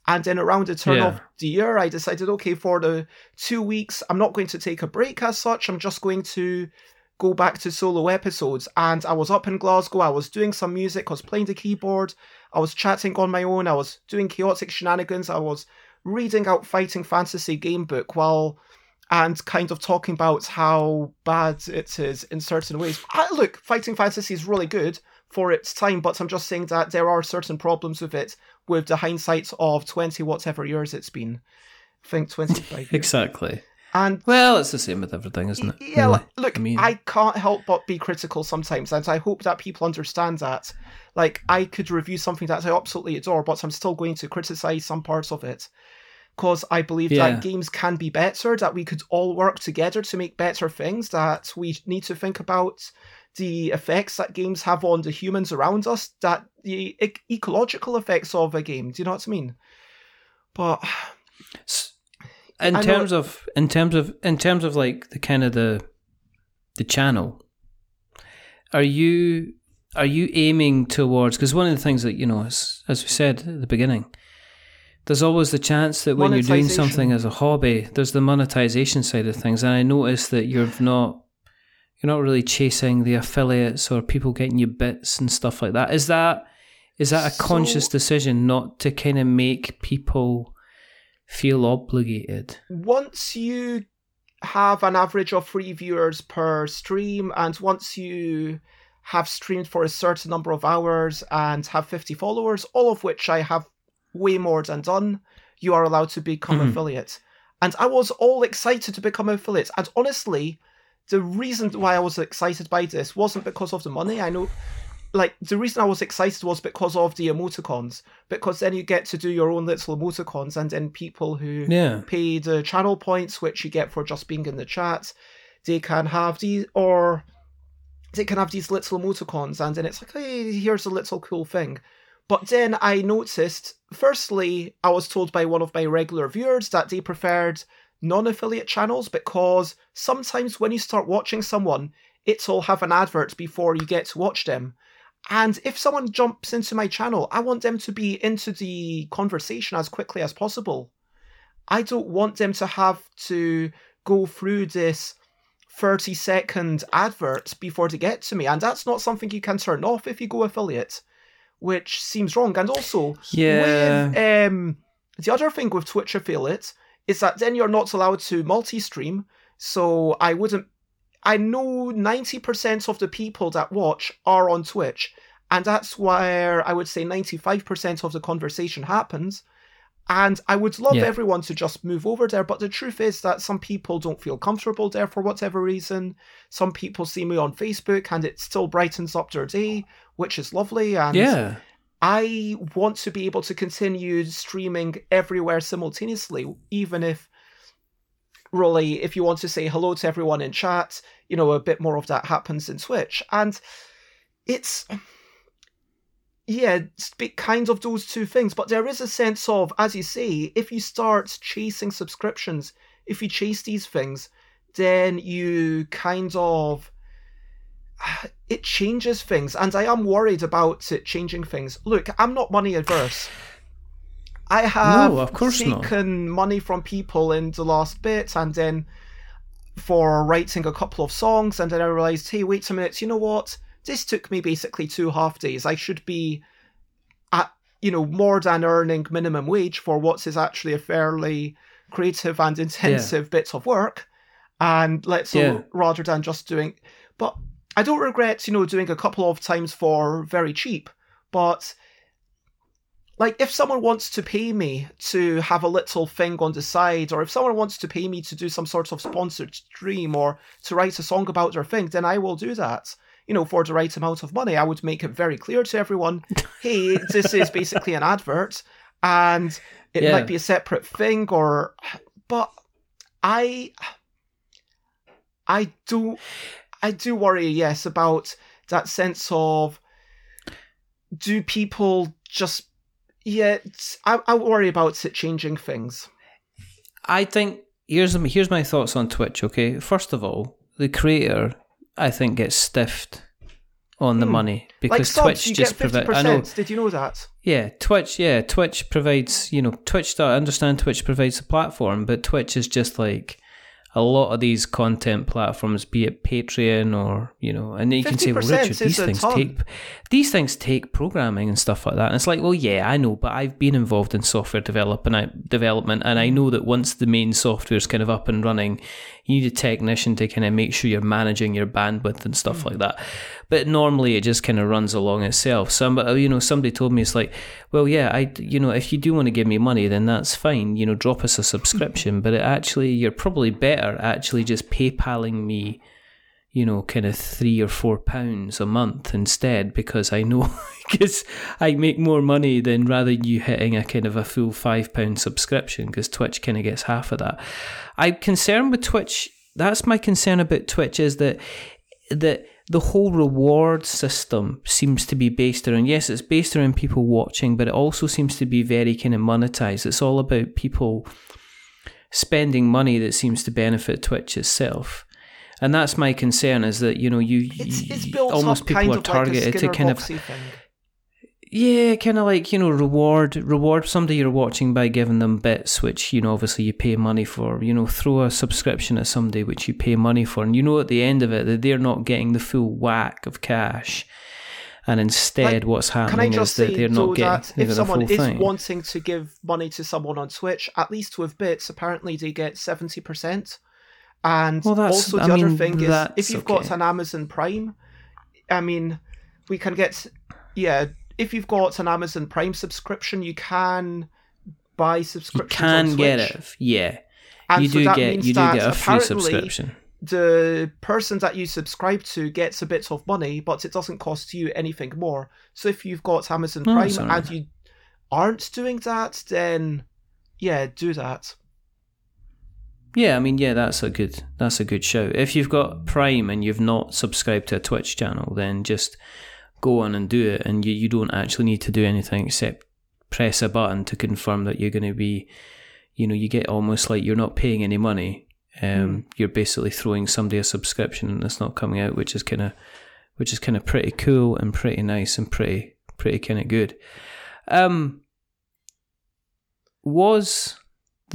And then around the turn Yeah. of the year, I decided, okay, for the two weeks, I'm not going to take a break as such. I'm just going to go back to solo episodes. And I was up in Glasgow. I was doing some music. I was playing the keyboard. I was chatting on my own. I was doing chaotic shenanigans. I was reading out Fighting Fantasy game book while and kind of talking about how bad it is in certain ways. I, look, Fighting Fantasy is really good for its time, but I'm just saying that there are certain problems with it with the hindsight of 20 whatever years it's been. I think 25 years. Exactly. And Well, it's the same with everything, isn't it? yeah, really? look, I mean- I can't help but be critical sometimes, and I hope that people understand that. Like, I could review something that I absolutely adore, but I'm still going to criticize some parts of it. Because I believe Yeah. that games can be better, that we could all work together to make better things, that we need to think about the effects that games have on the humans around us, that the ec- ecological effects of a game. Do you know what I mean? But in I know terms of in terms of in terms of like the kind of the the channel are you are you aiming towards because one of the things that you know as, as we said at the beginning there's always the chance that when you're doing something as a hobby there's the monetization side of things and i noticed that you're not you're not really chasing the affiliates or people getting you bits and stuff like that. Is that is that a conscious decision not to kind of make people feel obligated? Once you have an average of three viewers per stream, and once you have streamed for a certain number of hours and have 50 followers, all of which I have way more than done, you are allowed to become Mhm. affiliate. And I was all excited to become affiliate. And honestly, the reason why I was excited by this wasn't because of the money. I know, like, the reason I was excited was because of the emoticons. Because then you get to do your own little emoticons, and then people who yeah pay the channel points which you get for just being in the chat they can have these or they can have these little emoticons and then it's like hey here's a little cool thing but then i noticed firstly i was told by one of my regular viewers that they preferred non-affiliate channels because sometimes when you start watching someone it'll have an advert before you get to watch them. And if someone jumps into my channel i want them to be into the conversation as quickly as possible. I don't want them to have to go through this 30 second advert before they get to me. And that's not something you can turn off if you go affiliate, which seems wrong. And also, Yeah. with, um, the other thing with Twitch affiliate is that then you're not allowed to multi stream. So I wouldn't. I know 90% of the people that watch are on Twitch. And that's where I would say 95% of the conversation happens. And I would love Yeah. everyone to just move over there, but the truth is that some people don't feel comfortable there for whatever reason. Some people see me on Facebook and it still brightens up their day, which is lovely. And Yeah. I want to be able to continue streaming everywhere simultaneously, even if really, if you want to say hello to everyone in chat, you know, a bit more of that happens in Twitch. And it's yeah, it's be- kind of those two things, but there is a sense of, as you say, if you start chasing subscriptions, if you chase these things, then you kind of it changes things, and I am worried about it changing things. Look, I'm not money adverse. I have No, of course not. taken money from people in the last bit, and then for writing a couple of songs, and then I realized, hey, wait a minute, you know what? This took me basically two half days. I should be at you know more than earning minimum wage for what is actually a fairly creative and intensive bit of work, and let's Yeah. rather than just doing. But I don't regret, you know, doing a couple of times for very cheap, but like if someone wants to pay me to have a little thing on the side or if someone wants to pay me to do some sort of sponsored stream or to write a song about their thing then i will do that you know for the right amount of money i would make it very clear to everyone hey this is basically an advert and it Yeah. might be a separate thing or but i i do i do worry yes about that sense of do people just yeah I, I worry about it changing things I think here's here's my thoughts on Twitch. Okay, first of all, the creator I think gets stiffed on the Hmm. money like because subs Twitch just provides. I know, did you know that yeah, Twitch, yeah, Twitch provides. You know, Twitch. I understand Twitch provides the platform, but Twitch is just like a lot of these content platforms, be it Patreon or you know, and you can say, well, Richard, these things ton. take these things take programming and stuff like that. And it's like, well, yeah, I know, but I've been involved in software development, development, and I know that once the main software is kind of up and running, you need a technician to kind of make sure you're managing your bandwidth and stuff like that. But normally, it just kind of runs along itself. Some, uh, you know, somebody told me it's like, well, yeah, I, you know, if you do want to give me money, then that's fine. You know, drop us a subscription. but it actually, you're probably better actually just PayPaling me you know, kind of three or four pounds a month instead because I know because I make more money than rather you hitting a kind of a full five pound subscription because Twitch kind of gets half of that. I'm concerned with Twitch. That's my concern about Twitch is that that the whole reward system seems to be based around yes, it's based around people watching, but it also seems to be very kind of monetized. It's all about people spending money that seems to benefit Twitch itself. And that's my concern is that, you know, you, it's, it's built almost people are targeted like to kind of thing. yeah, kind of like you know, reward reward somebody you're watching by giving them bits, which you know, obviously you pay money for. You know, throw a subscription at somebody which you pay money for, and you know at the end of it that they're not getting the full whack of cash, and instead Like, what's happening is that they're not getting that the if someone is thing. wanting to give money to someone on Twitch, at least with bits, apparently they get seventy percent. And Well, also I the other mean, thing is, if you've got an Amazon Prime, I mean, we can get yeah. If you've got an Amazon Prime subscription, you can buy you can on get it, yeah. And you so do that get means you do get a free subscription. the person that you subscribe to gets a bit of money, but it doesn't cost you anything more. So if you've got Amazon Oh, Prime alright. and you aren't doing that, then yeah, do that. Yeah, I mean, yeah, that's a good that's a good shout. If you've got Prime and you've not subscribed to a Twitch channel, then just go on and do it, and you, you don't actually need to do anything except press a button to confirm that you're going to be, you know, you get almost like you're not paying any money. Um, You're basically throwing somebody a subscription and it's not coming out, which is kind of, which is kind of pretty cool and pretty nice and pretty pretty kind of good. Um, was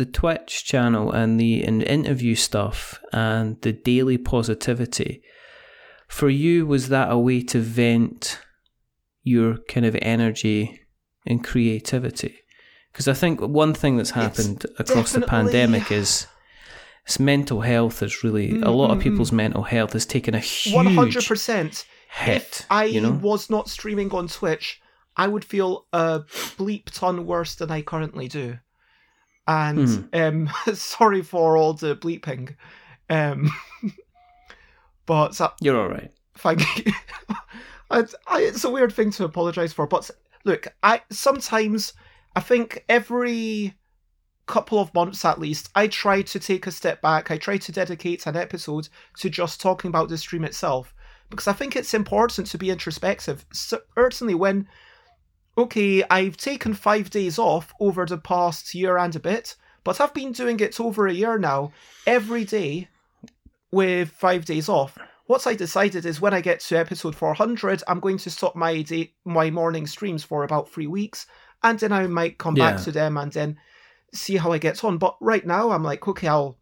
the Twitch channel and the and interview stuff and the daily positivity. For you was that a way to vent your kind of energy and creativity? Because i think one thing that's happened across the pandemic is it's mental health is really a lot of mm-hmm, mm-hmm. people's mental health has taken a huge One hundred percent. hit If I you know? was not streaming on Twitch, I would feel a bleep ton worse than I currently do. And Mhm. um, sorry for all the bleeping. Um, but that, You're all right. thank you. I, I, it's a weird thing to apologize for, but look, I sometimes I think every couple of months at least, I try to take a step back. I try to dedicate an episode to just talking about the stream itself because I think it's important to be introspective. Certainly, when okay, I've taken five days off over the past year and a bit, but I've been doing it over a year now, every day with five days off. What I decided is when I get to episode 400, I'm going to stop my day, my morning streams for about three weeks, and then I might come back to them and then see how I get on. But right now, I'm like, okay, I'll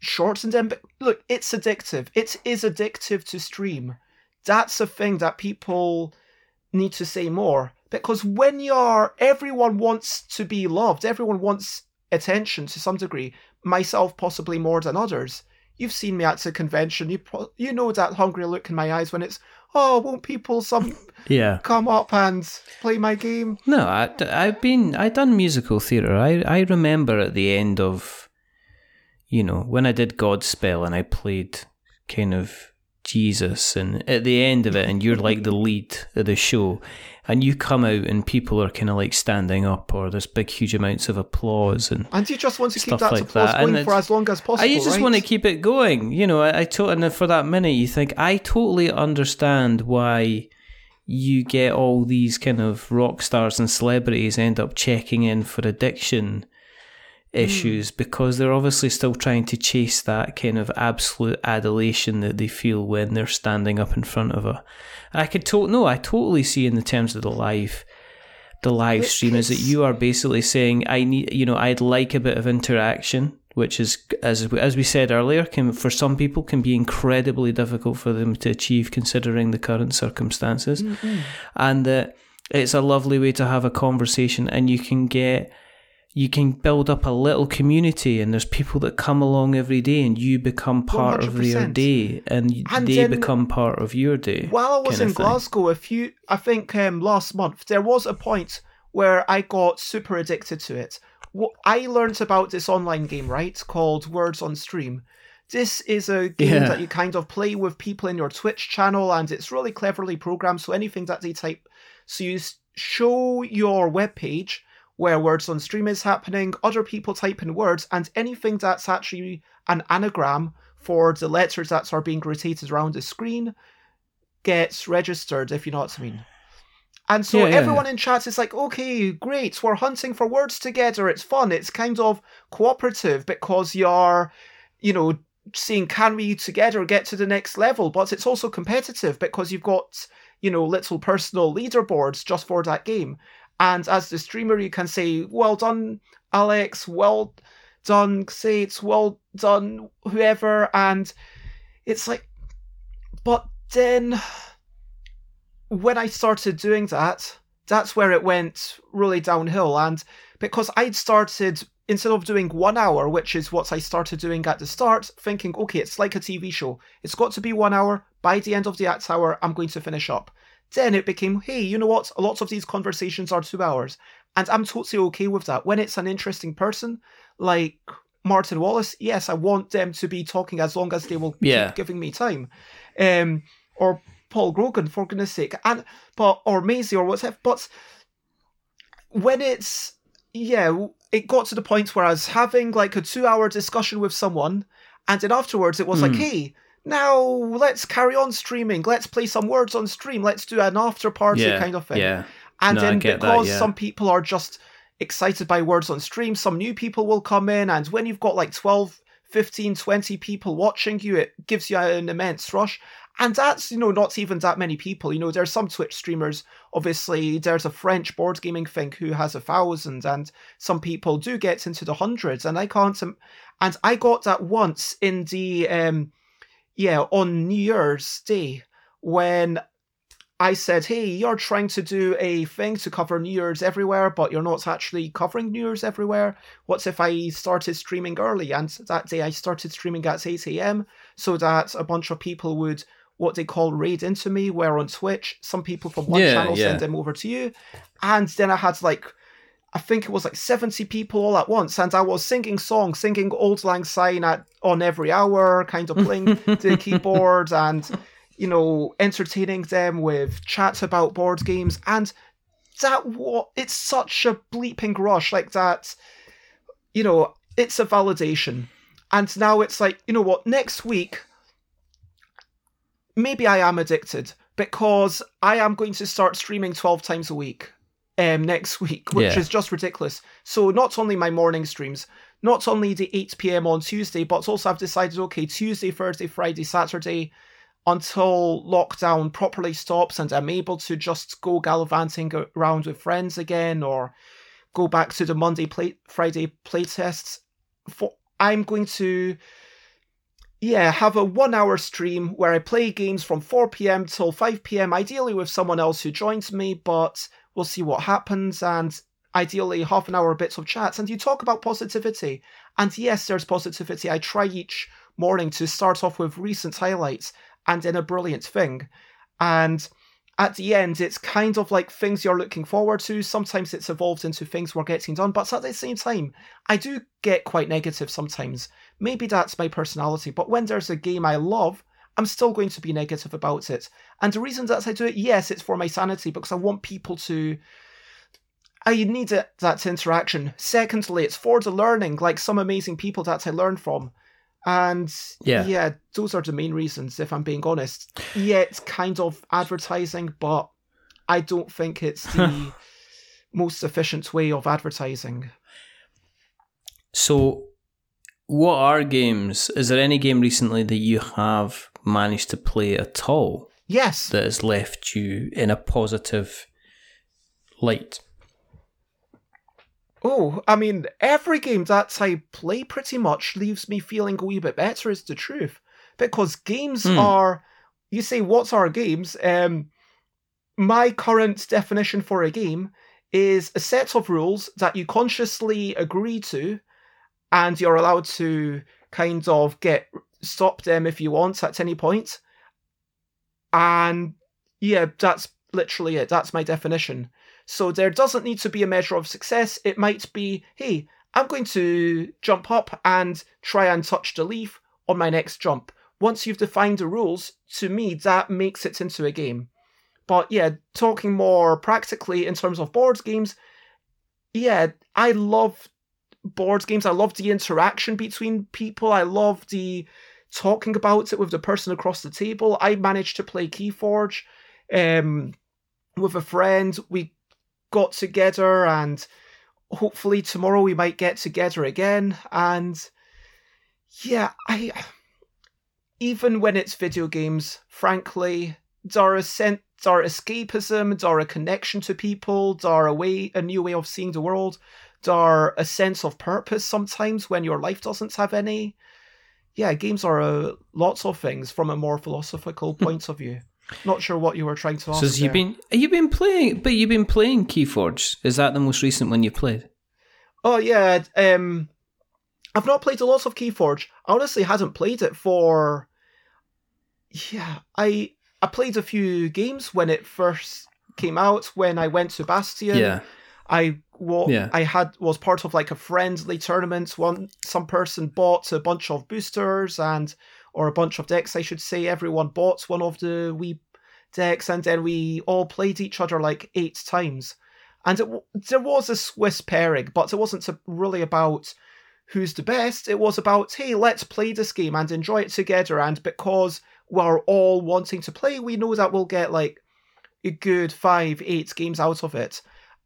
shorten them. But look, it's addictive. It is addictive to stream. That's a thing that people need to say more because when you're, everyone wants to be loved. Everyone wants attention to some degree. Myself, possibly more than others. You've seen me at a convention. You pro- you know that hungry look in my eyes when it's, oh, won't people some Yeah. come up and play my game? No, I, I've been i've done musical theatre. I I remember at the end of, you know, when I did Godspell and I played kind of Jesus, and at the end of it, and you're like the lead of the show, and you come out and people are kind of like standing up, or there's big huge amounts of applause, and And you just want to keep that like applause that, and going for as long as possible. I just right? want to keep it going. You know, I, I to- and for that minute, you think I totally understand why you get all these kind of rock stars and celebrities end up checking in for addiction issues because they're obviously still trying to chase that kind of absolute adulation that they feel when they're standing up in front of a. I could to- no, I totally see in the terms of the live, the live stream is that you are basically saying I need, you know, I'd like a bit of interaction, which is as as we said earlier, can for some people can be incredibly difficult for them to achieve considering the current circumstances, Mm-hmm. and that it's a lovely way to have a conversation, and you can get you can build up a little community and there's people that come along every day and you become part of their day and, And they become part of your day While I was in. Glasgow, a few, I think um, last month, there was a point where I got super addicted to it. I learned about this online game, right, called Words on Stream. This is a game Yeah. that you kind of play with people in your Twitch channel, and it's really cleverly programmed. So anything that they type, so you show your webpage where words on stream is happening, other people type in words, and anything that's actually an anagram for the letters that are being rotated around the screen gets registered, if you know what I mean. And so Yeah, yeah, everyone in chat is like, okay, great, we're hunting for words together. It's fun. It's kind of cooperative because you're, you know, seeing can we together get to the next level, but it's also competitive because you've got, you know, little personal leaderboards just for that game. And as the streamer, you can say, well done, Alex, well done, Sates, well done, whoever. And it's like, but then when I started doing that, that's where it went really downhill. And because I'd started, instead of doing one hour, which is what I started doing at the start, thinking, okay, it's like a TV show. It's got to be one hour. By the end of the act hour, I'm going to finish up. Then it became, hey, you know what? A lot of these conversations are two hours. And I'm totally okay with that. When it's an interesting person, like Martin Wallace, yes, I want them to be talking as long as they will Yeah. keep giving me time. Um, or Paul Grogan, for goodness sake, and but or Maisie or whatever. But when it's yeah, it got to the point where I was having like a two-hour discussion with someone, and then afterwards it was like, Hmm. hey, now let's carry on streaming. Let's play some words on stream. Let's do an after party yeah kind of thing. yeah And No, then get that, because yeah. some people are just excited by words on stream, some new people will come in. And when you've got like 12, 15, 20 people watching you, it gives you an immense rush. And that's, you know, not even that many people. You know, there's some Twitch streamers, obviously, there's a French board gaming thing who has a thousand, and some people do get into the hundreds. And I can't, and I got that once in the, um, yeah, on New Year's Day when I said, hey, you're trying to do a thing to cover New Year's everywhere, but you're not actually covering New Year's everywhere. What if I started streaming early? And that day I started streaming at 8 a.m. so that a bunch of people would, what they call raid into me, where on Twitch, some people from one Yeah, channel yeah. send them over to you. And then I had like, I think it was like 70 people all at once, and I was singing songs, singing Auld Lang Syne at on every hour, kind of playing the keyboard and you know entertaining them with chats about board games, and that what it's such a bleeping rush like that. You know, it's a validation, and now it's like you know what next week. Maybe I am addicted because I am going to start streaming 12 times a week um, next week, which Yeah. is just ridiculous. So not only my morning streams, not only the 8 p.m. on Tuesday, but also I've decided, okay, Tuesday, Thursday, Friday, Saturday, until lockdown properly stops and I'm able to just go gallivanting around with friends again or go back to the Monday play Friday playtests. For I'm going to yeah, have a one hour stream where I play games from 4 pm till 5 pm, ideally with someone else who joins me, but we'll see what happens. And ideally, half an hour bits of chats. And you talk about positivity. And yes, there's positivity. I try each morning to start off with recent highlights and in a brilliant thing. And at the end, it's kind of like things you're looking forward to. Sometimes it's evolved into things we're getting done, but at the same time, I do get quite negative sometimes. Maybe that's my personality, but when there's a game I love, I'm still going to be negative about it. And the reason that I do it, yes, it's for my sanity because I want people to. I need it, that interaction. Secondly, it's for the learning, like some amazing people that I learn from. And Yeah. yeah, those are the main reasons, if I'm being honest. Yeah, it's kind of advertising, but I don't think it's the most efficient way of advertising. So, what are games? Is there any game recently that you have managed to play at all Yes. that has left you in a positive light? Oh, I mean, every game that I play pretty much leaves me feeling a wee bit better, is the truth. Because games Hmm. are. You say, what's our games? Um, my current definition for a game is a set of rules that you consciously agree to, and you're allowed to kind of get stop them if you want at any point. And yeah, that's literally it. That's my definition. So there doesn't need to be a measure of success. It might be, hey, I'm going to jump up and try and touch the leaf on my next jump. Once you've defined the rules, to me, that makes it into a game. But yeah, talking more practically in terms of board games, yeah, I love board games. I love the interaction between people. I love the talking about it with the person across the table. I managed to play Keyforge um, with a friend. We got together, and hopefully tomorrow we might get together again. And yeah, I even when it's video games, frankly, there is sen- escapism, there a connection to people, there a way, a new way of seeing the world, there a sense of purpose sometimes when your life doesn't have any. Yeah, games are uh, lots of things from a more philosophical point of view. Not sure what you were trying to ask. So, you there. been? Have you been playing? But you've been playing Keyforge. Is that the most recent one you played? Oh yeah, um, I've not played a lot of Keyforge. I honestly hadn't played it for. Yeah, I I played a few games when it first came out. When I went to Bastion, Yeah. I wa- Yeah. I had was part of like a friendly tournament. One some person bought a bunch of boosters and or a bunch of decks, I should say. Everyone bought one of the wee decks, and then we all played each other like eight times. And it, there was a Swiss pairing, but it wasn't really about who's the best. It was about hey, let's play this game and enjoy it together. And because we're all wanting to play, we know that we'll get like a good five, eight games out of it.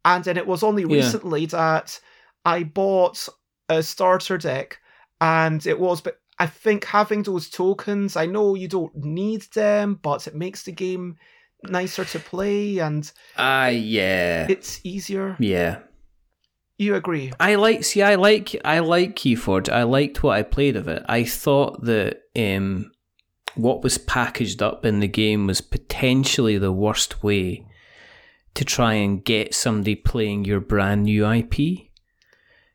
And then it was only Yeah. recently that I bought a starter deck, and it was. But I think having those tokens, I know you don't need them, but it makes the game nicer to play, and Ah, yeah. it's easier. yeah. You agree? I like see I like I like Keyforge. I liked what I played of it. I thought that um what was packaged up in the game was potentially the worst way to try and get somebody playing your brand new IP.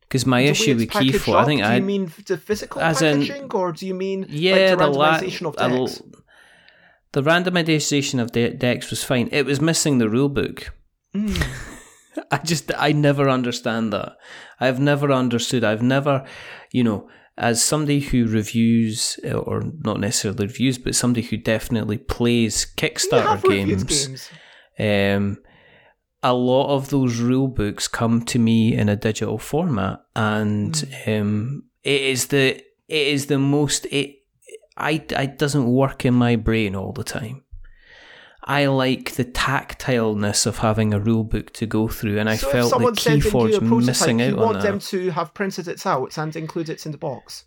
Because my The issue with Keyforge, I think Do I you mean the physical as in- packaging, or do you mean yeah like the the la- randomization of a l- decks? the randomization of de- decks was fine. It was missing the rule book. Mm. I just I never understand that. I've never understood. I've never, you know, as somebody who reviews or not necessarily reviews, but somebody who definitely plays Kickstarter games, games. Um, a lot of those rule books come to me in a digital format, and mm. um, it is the it is the most it I it doesn't work in my brain all the time. I like the tactileness of having a rule book to go through, and I so felt like Keyforge missing out you on want them to have printed it out and include it in the box.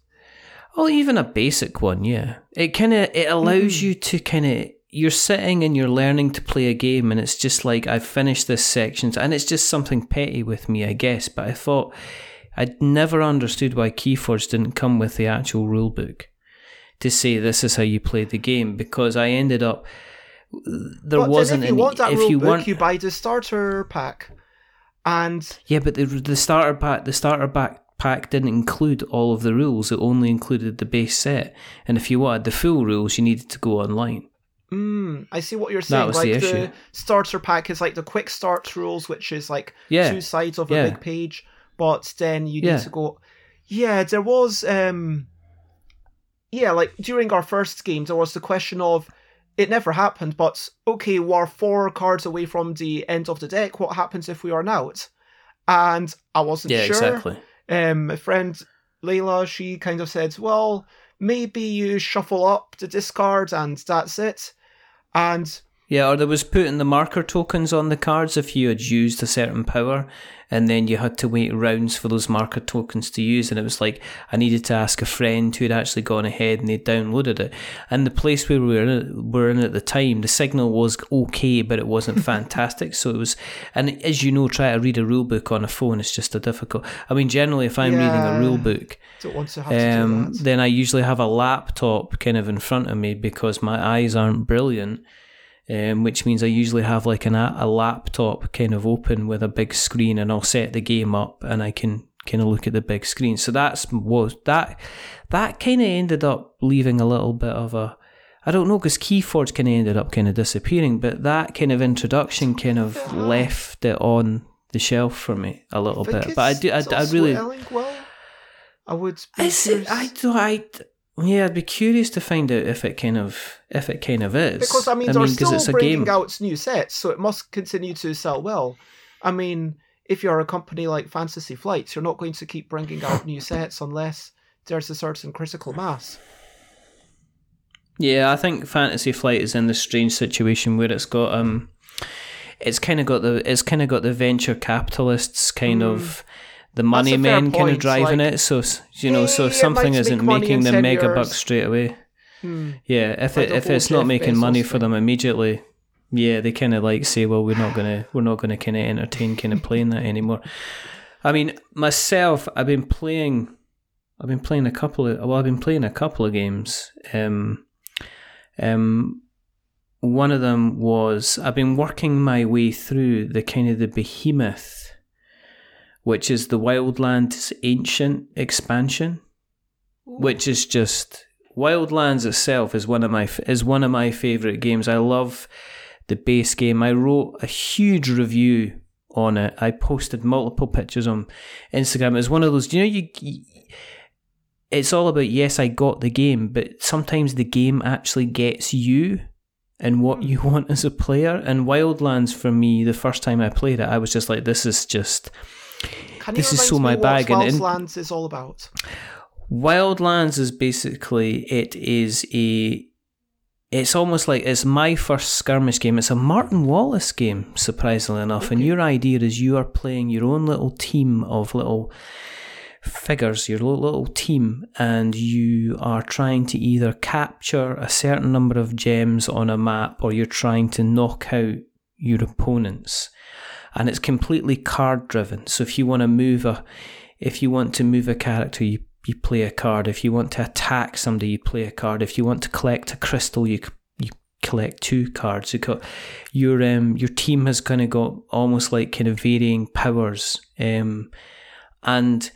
Well, even a basic one, yeah. It kind of it allows mm. you to kind of you're sitting and you're learning to play a game, and it's just like I've finished this section, and it's just something petty with me, I guess. But I thought I'd never understood why Keyforge didn't come with the actual rule book to say this is how you play the game because I ended up there but wasn't if you any, want that if rule you book, weren't you buy the starter pack, and yeah, but the the starter pack the starter pack pack didn't include all of the rules; it only included the base set. And if you wanted the full rules, you needed to go online. Mm, I see what you're saying. That was like the issue. the starter pack is like the quick start rules, which is like Yeah. two sides of Yeah. a big page, but then you need Yeah. to go. Yeah, there was. um Yeah, like during our first game, there was the question of it never happened, but okay, we're four cards away from the end of the deck. What happens if we are out? And I wasn't Yeah, sure. exactly. Um, my friend Layla, she kind of said, well, maybe you shuffle up the discard and that's it. And Yeah, or there was putting the marker tokens on the cards if you had used a certain power, and then you had to wait rounds for those marker tokens to use. And it was like I needed to ask a friend who had actually gone ahead and they downloaded it. And the place where we were in, were in at the time, the signal was okay, but it wasn't fantastic. so it was, and as you know, try to read a rule book on a phone is just a difficult. I mean, generally, if I'm reading a rule book, don't want to have to um, that. then I usually have a laptop kind of in front of me because my eyes aren't brilliant. Um, which means I usually have like an, a laptop kind of open with a big screen, and I'll set the game up, and I can kind of look at the big screen. So that's was that that kind of ended up leaving a little bit of a I don't know because Keyforge kind of ended up kind of disappearing, but that kind of introduction kind of left it on the shelf for me a little bit. But I do I, I really. I would. be is it, curious- I do I yeah I'd be curious to find out if it kind of if it kind of is because I mean they're 'cause still it's a bringing game. out new sets, so it must continue to sell well. I mean, if you're a company like Fantasy Flights, you're not going to keep bringing out new sets unless there's a certain critical mass. Yeah, I think Fantasy Flight is in the strange situation where it's got um, it's kind of got the it's kind of got the venture capitalists kind of the money men kind of driving like, it. So you know, so "Hey, if something isn't make making in them mega years." bucks straight away, Hmm. yeah. If Like it if it's not making Bezos money for them immediately, yeah, they kind of like say, well, we're not gonna we're not gonna kind of entertain kind of playing that anymore. I mean, myself, I've been playing, I've been playing a couple of well, I've been playing a couple of games. Um, um, one of them was I've been working my way through the kind of the behemoth, which is the Wildlands Ancient expansion, which is just Wildlands itself is one of my is one of my favorite games. I love the base game. I wrote a huge review on it. I posted multiple pictures on Instagram. It's one of those. Do you know you? you it's all about yes, I got the game, but sometimes the game actually gets you and what you hmm. want as a player. And Wildlands for me, the first time I played it, I was just like, this is just Can you This is so my what bag, and- and- Wildlands is all about. Wildlands is basically it is a it's almost like it's my first skirmish game. It's a Martin Wallace game, surprisingly enough. And your idea is you are playing your own little team of little figures, your little team, and you are trying to either capture a certain number of gems on a map or you're trying to knock out your opponents. And it's completely card driven. So if you want to move a if you want to move a character, you, you play a card. If you want to attack somebody, you play a card. If you want to collect a crystal, you you collect two cards. You got, your um your team has kind of got almost like kind of varying powers, um, and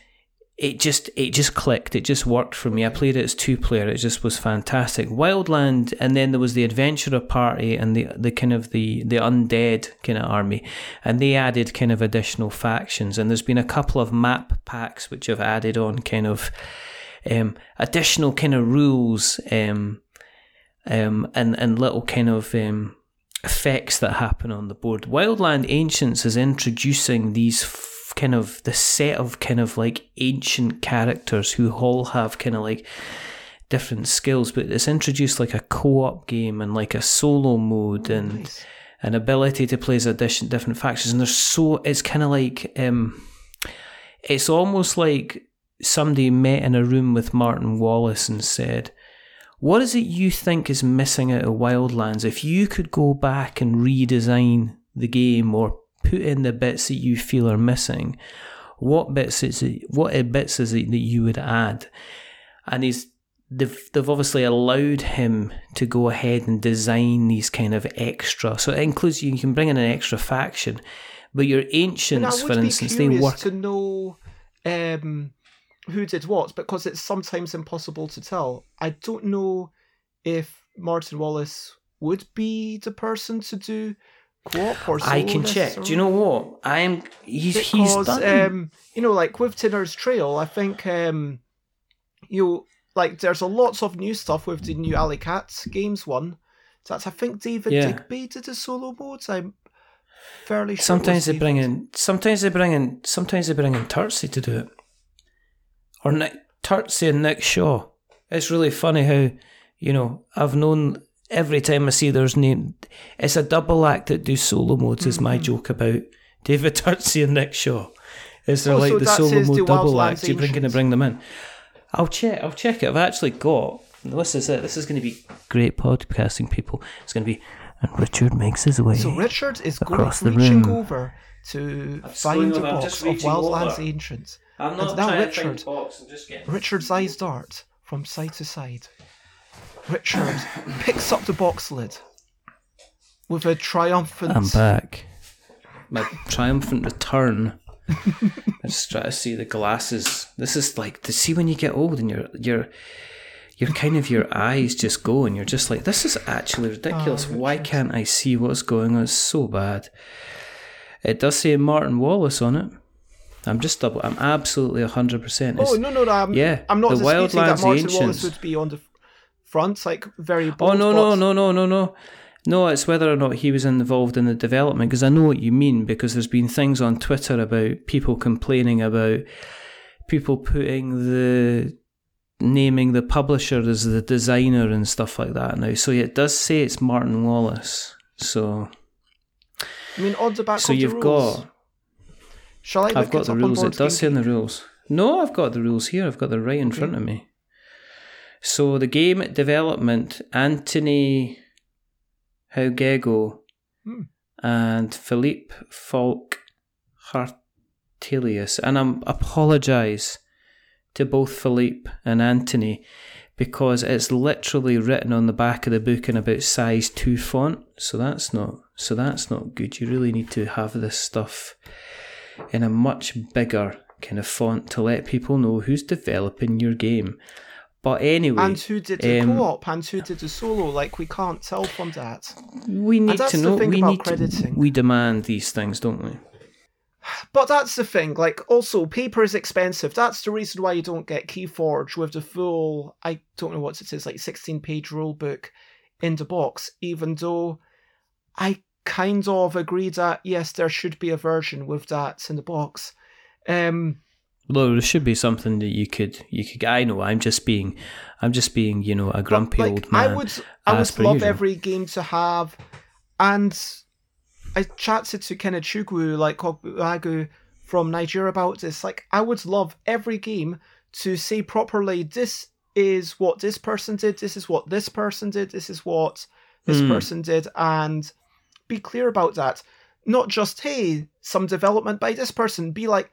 it just it just clicked. It just worked for me. I played it as two player. It just was fantastic. Wildland, and then there was the adventurer party and the the kind of the the undead kind of army, and they added kind of additional factions. And there's been a couple of map packs which have added on kind of um, additional kind of rules um, um, and and little kind of um, effects that happen on the board. Wildland Ancients is introducing these kind of the set of kind of like ancient characters who all have kind of like different skills, but it's introduced like a co-op game and like a solo mode and nice. an ability to play as a different factions. And there's so it's kind of like um, it's almost like somebody met in a room with Martin Wallace and said. What is it you think is missing out of Wildlands? If you could go back and redesign the game or put in the bits that you feel are missing. What bits is it? What bits is it that you would add? And he's they've they've obviously allowed him to go ahead and design these kind of extra. So it includes you can bring in an extra faction, but your ancients, for instance, they work to know um, who did what because it's sometimes impossible to tell. I don't know if Martin Wallace would be the person to do co-op or I can check. Or... Do you know what? I am. He's because, he's done. Um, you know, like with Tinner's Trail, I think um, you know, like there's a lots of new stuff with the new Alley Cats games one. That's I think David yeah. Digby did a solo mode. I'm fairly sure. Sometimes they bring in. Sometimes they bring in. Sometimes they bring in Turczi to do it, or Nick Turczi and Nick Shaw. It's really funny how you know I've known every time I see there's name, it's a double act that do solo modes. Is my mm-hmm. joke about David Turczi and Nick Shaw? Is there oh, like so the solo mode double act? You're going to bring them in. I'll check. I'll check it. I've actually got. This is it. This is going to be great podcasting, people. It's going to be. And Richard makes his way. So Richard is across going, the reaching room. over to I'm find a box of Wildlands over. Ancients. I'm not and now Richard. Richard's eyes dart from side to side. Richard picks up the box lid with a triumphant. I'm back. My triumphant return. I just try to see the glasses. This is like to see when you get old and you're you're you're kind of your eyes just go and you're just like this is actually ridiculous. Oh, Why can't I see what's going on? It's so bad. It does say Martin Wallace on it. I'm just double. I'm absolutely hundred percent. Oh no no no! I'm, yeah, I'm not the disputing that Martin Ancients. Wallace would be on the fronts, like very. oh no no no no no no. No, it's whether or not he was involved in the development because I know what you mean because there's been things on Twitter about people complaining about people putting the naming the publisher as the designer and stuff like that now. So it does say it's Martin Wallace. So I mean, odds about. So you've got. Shall I? I've got the rules. It does say in the rules. No, I've got the rules here. I've got them right in okay. front of me. So the game development, Anthony Howgego hmm. and Philippe Falk Hartelius. And I apologise to both Philippe and Anthony because it's literally written on the back of the book in about size 2 font. So that's not so that's not good. You really need to have this stuff in a much bigger kind of font to let people know who's developing your game. But anyway, and who did the um, co-op and who did the solo? Like we can't tell from that. We need to know. We need crediting. To, we demand these things, don't we? But that's the thing. Like, also, paper is expensive. That's the reason why you don't get Keyforge with the full. I don't know what it is, like sixteen-page rule book in the box. Even though I kind of agree that yes, there should be a version with that in the box. Um, well, there should be something that you could you could. I know. I'm just being, I'm just being, you know, a grumpy like, old man. I would, I would love usual. every game to have, and I chatted to Kenneth Chugwu, like Agu from Nigeria about this. Like, I would love every game to say properly, this is what this person did, this is what this person did, this is what this mm. person did, and be clear about that. Not just, hey, some development by this person. Be like,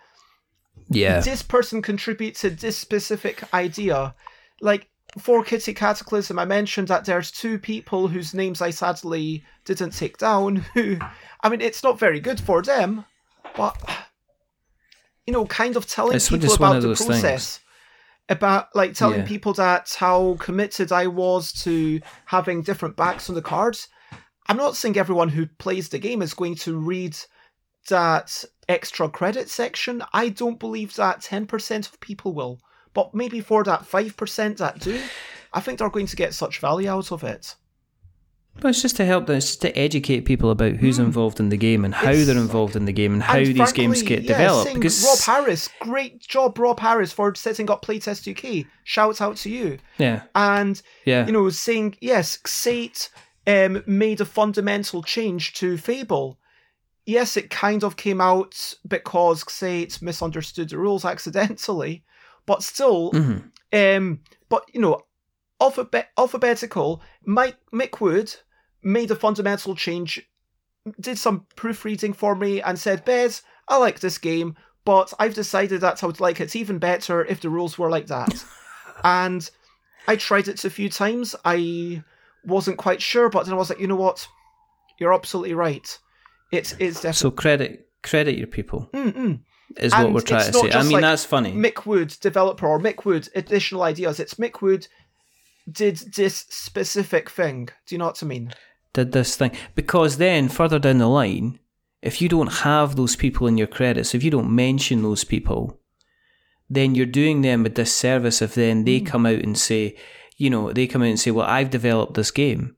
yeah this person contributes to this specific idea like for kitty cataclysm i mentioned that there's two people whose names i sadly didn't take down who i mean it's not very good for them but you know, kind of telling It's people about the process. About like telling Yeah. people that how committed I was to having different backs on the cards. I'm not saying everyone who plays the game is going to read that extra credit section. I don't believe that 10% of people will. But maybe for that 5% that do, I think they're going to get such value out of it. But it's just to help them, it's just to educate people about who's involved in the game and how. It's- they're involved in the game and how And these games get yeah, developed. Because Rob Harris, great job, Rob Harris, for setting up Playtest UK. Shout out to you. yeah, And yeah, you know, saying yes, Xate um, made a fundamental change to Fable. Yes, it kind of came out because Xate misunderstood the rules accidentally, but still, Mhm. um, but you know, alphabet alphabetical. Mike Mick Wood made a fundamental change, did some proofreading for me, and said, "Bez, I like this game, but I've decided that I would like it even better if the rules were like that." and I tried it a few times. I wasn't quite sure, but then I was like, you know what? You're absolutely right. It is definitely. So credit credit your people Mm-mm. is And what we're trying to say. I mean, like that's funny. Mick Wood, developer, or Mick Wood, additional ideas. It's Mick Wood did this specific thing. Do you know what I mean? did this thing because then further down the line, if you don't have those people in your credits, if you don't mention those people, then you're doing them a disservice if then they mm. come out and say, you know, they come out and say, well, I've developed this game.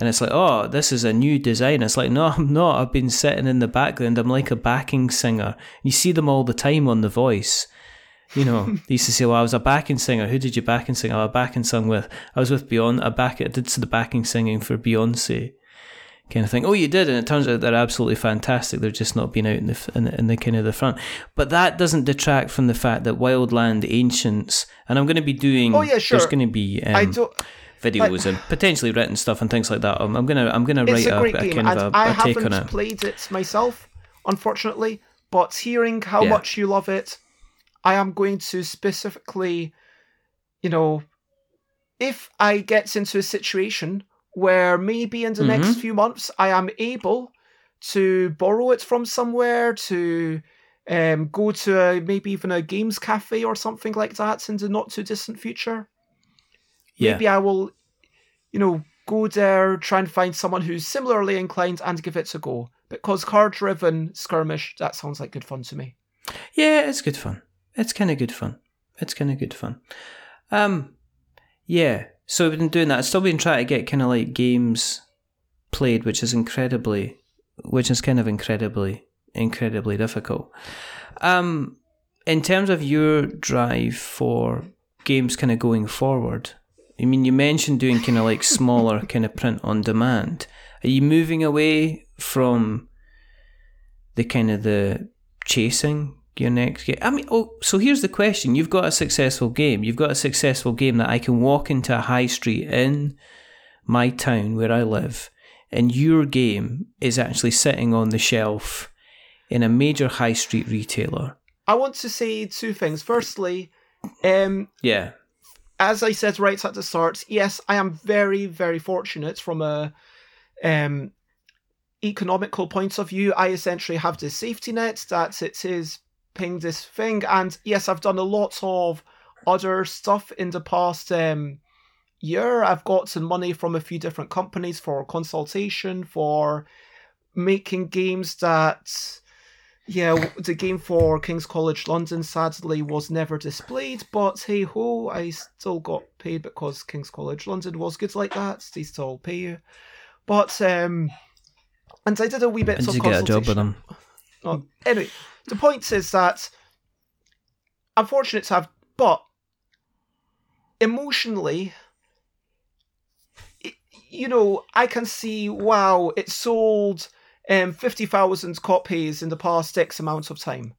And it's like, oh, this is a new design. It's like, no, I'm not. I've been sitting in the background. I'm like a backing singer. You see them all the time on The Voice. You know, they used to say, well, I was a backing singer. Who did you backing sing? Oh, I backing sung with. I was with Beyonce. I back. I did the backing singing for Beyonce, kind of thing. Oh, you did, and it turns out they're absolutely fantastic. They're just not being out in the in the, in the kind of the front. But that doesn't detract from the fact that Wildland Ancients, and I'm going to be doing. Oh, yeah, sure. There's going to be. Um, I don't. Videos and potentially written stuff and things like that. I'm, I'm gonna I'm gonna write a a, a kind of a, I a take on it. I haven't played it myself, unfortunately. But hearing how Yeah. much you love it, I am going to specifically, you know, if I get into a situation where maybe in the next Mhm. few months I am able to borrow it from somewhere to um, go to a, maybe even a games cafe or something like that in the not too distant future yeah, maybe I will, you know, go there, try and find someone who's similarly inclined and give it a go. Because car driven skirmish, that sounds like good fun to me. yeah, it's good fun. It's kind of good fun. It's kind of good fun. Um, yeah. So I've been doing that. I've still been trying to get kind of like games played, which is incredibly, which is kind of incredibly, incredibly difficult. Um, in terms of your drive for games kind of going forward, I mean, you mentioned doing kind of like smaller kind of print on demand. Are you moving away from the kind of the chasing your next game? I mean, oh, so here's the question: You've got a successful game. You've got a successful game that I can walk into a high street in my town where I live, and your game is actually sitting on the shelf in a major high street retailer. I want to say two things. Firstly, um, Yeah. As I said right at the start, yes, I am very, very fortunate from a um, economical point of view. I essentially have this safety net that it is paying this thing, and yes, I've done a lot of other stuff in the past um, year. I've gotten money from a few different companies for consultation, for making games that. Yeah, the game for King's College London sadly was never displayed, but hey ho, I still got paid because King's College London was good like that. They still pay you. But um and I did a wee bit And of you get a job with consultation. them? Oh, anyway, the point is that I'm fortunate to have, but emotionally, it, you know, I can see, wow, it sold um, 50,000 copies in the past X amount of time.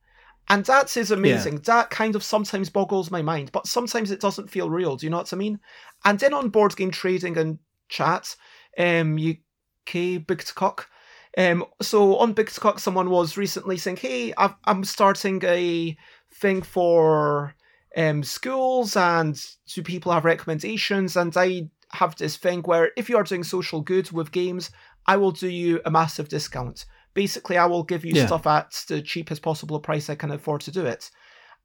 And that is amazing. That kind of sometimes boggles my mind, but sometimes it doesn't feel real. Do you know what I mean? And then on board game trading and chat, um, UK Big Cock. Um, so on Big Cock, someone was recently saying, "Hey, I've, I'm starting a thing for um schools, and do people have recommendations?" And I have this thing where if you are doing social good with games, I will do you a massive discount Basically, I will give you Yeah. stuff at the cheapest possible price I can afford to do it.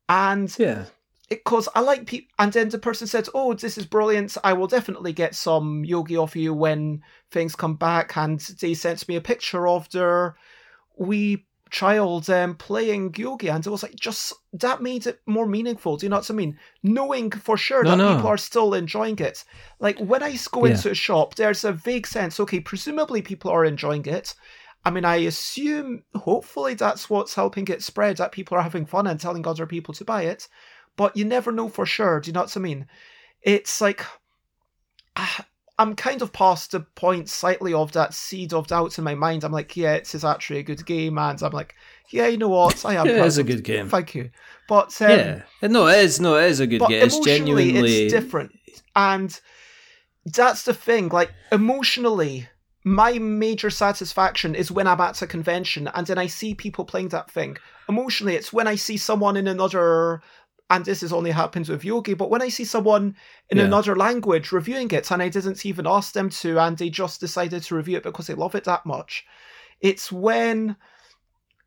And Yeah. It because I like people, and then the person says, "Oh, this is brilliant! I will definitely get some yogi off you when things come back." And they sent me a picture of their wee child um, playing yogi, and it was like just that made it more meaningful. Do you know what I mean? Knowing for sure No, that no. people are still enjoying it. Like when I go Yeah. into a shop, there's a vague sense. Okay, presumably people are enjoying it. I mean, I assume, hopefully, that's what's helping it spread. That people are having fun and telling other people to buy it but you never know for sure. Do you know what I mean? It's like ah, I'm kind of past the point slightly of that seed of doubt in my mind. I'm like, yeah, it is actually a good game, and I'm like, yeah, you know what? I am. Yeah, it's a good game. Thank you, but um, yeah. No, it is. No, it is a good game. It's genuinely. it's different, and that's the thing. Like emotionally. My major satisfaction is when I'm at a convention and then I see people playing that thing. Emotionally, it's when I see someone in another and this is only happens with yogi but when i see someone in Yeah. another language reviewing it and i didn't even ask them to and they just decided to review it because they love it that much it's when